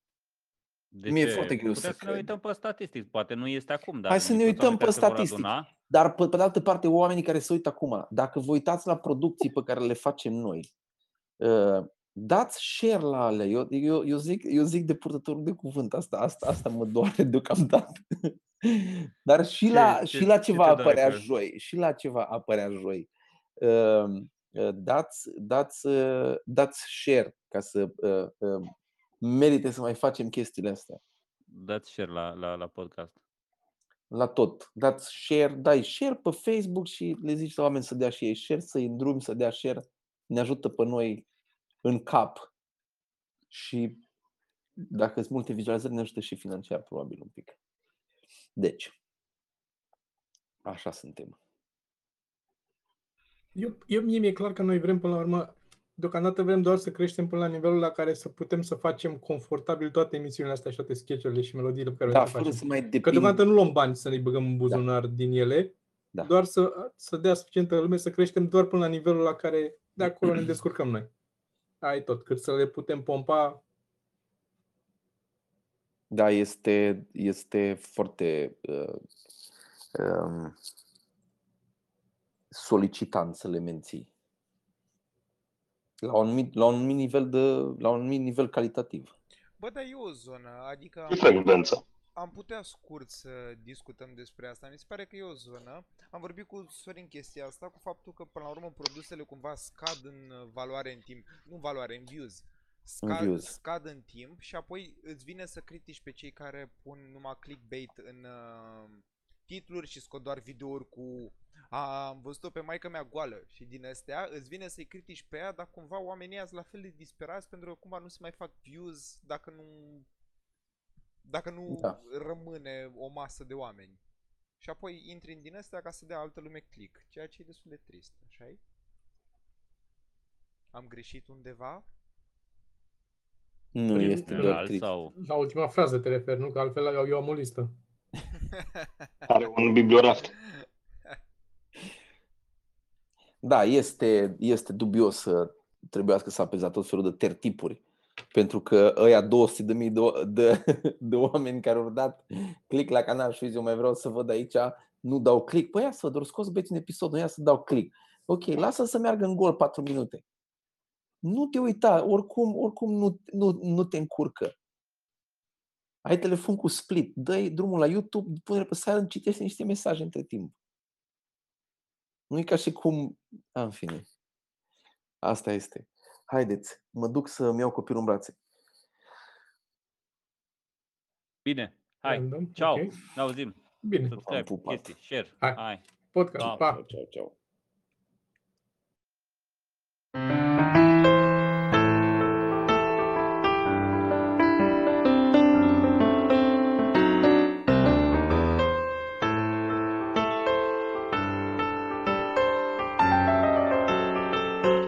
De mi-e ce? foarte greu Putem să să ne cred. uităm pe statistici, poate nu este acum, dar Hai să ne sunt uităm oameni pe care se vor statistici. aduna. Dar, pe, pe de altă parte, oamenii care se uită acum, dacă vă uitați la producții pe care le facem noi, uh, dați share la ale. Eu, eu, eu, zic, eu zic de purtătorul de cuvânt, asta, asta, asta mă doare deocamdată. Dar și Ce- la, ce- și la ce ce va te doare apărea pe- joi, și la ce va apărea joi, uh, uh, dați, dați, uh, dați share ca să uh, uh, merite să mai facem chestiile astea. Dați share la, la, la podcast. la tot. Dați share, dai share pe Facebook și le zici la oameni să dea și ei share, să-i îndrumi să dea share. Ne ajută pe noi în cap. Și dacă sunt multe vizualizări, ne ajută și financiar, probabil un pic. Deci, așa suntem. Eu, eu, mie mi-e clar că noi vrem până la urmă, deocamdată vrem doar să creștem până la nivelul la care să putem să facem confortabil toate emisiunile astea și toate sketch-urile și melodiile pe care Da, le fără facem. să mai Că depind. deocamdată nu luăm bani să ne băgăm în buzunar din ele, Da. doar să, să dea suficientă lume să creștem doar până la nivelul la care de acolo ne descurcăm noi. Ai tot, cât să le putem pompa. Da, este, este foarte uh, um, solicitant să le menții. La un, anumit, la un anumit nivel de, la un anumit nivel calitativ. Bă, dar e o zonă, adică Ce am, frecvență? Am putea scurt să discutăm despre asta. Mi se pare că e o zonă. Am vorbit cu Sorin chestia asta, cu faptul că până la urmă produsele cumva scad în uh, valoare în timp. Nu în valoare, în views. Scad, views. scad în timp și apoi îți vine să critici pe cei care pun numai clickbait în uh, titluri și scot doar videouri cu a, am văzut-o pe maica mea goală și din astea îți vine să-i critici pe ea, dar cumva oamenii ăia sunt la fel de disperați pentru că cumva nu se mai fac views dacă nu dacă nu Da. rămâne o masă de oameni. Și apoi intri în din astea ca să dea altă lume click, ceea ce e destul de trist, așa -i? Am greșit undeva? Nu În este doar General trist. sau La ultima frază te refer, nu? Că altfel eu, eu am o listă. Are un biblioraft. Da, este, este dubios să trebuiască să apezi la tot felul de tertipuri. Pentru că ăia 200 de mii de, de, de oameni care au dat click la canal și zic, eu mai vreau să văd aici, nu dau click. Păi ia să văd, ori scos băieți un episod, nu ia să dau click. Ok, lasă să meargă în gol 4 minute. Nu te uita, oricum, oricum nu, nu, nu te încurcă. Ai telefon cu split, dă drumul la YouTube, pune pe silent, citește niște mesaje între timp. Nu e ca și cum... A, în fine. Asta este. Haideți, mă duc să-mi iau copilul în brațe. Bine, hai, Random, ciao, ok. ne auzim. Bine. Subscribe, pupat. chestii, share, Hai. hai. Podcast. Ciao. Pa. Ciao, ciao, ciao.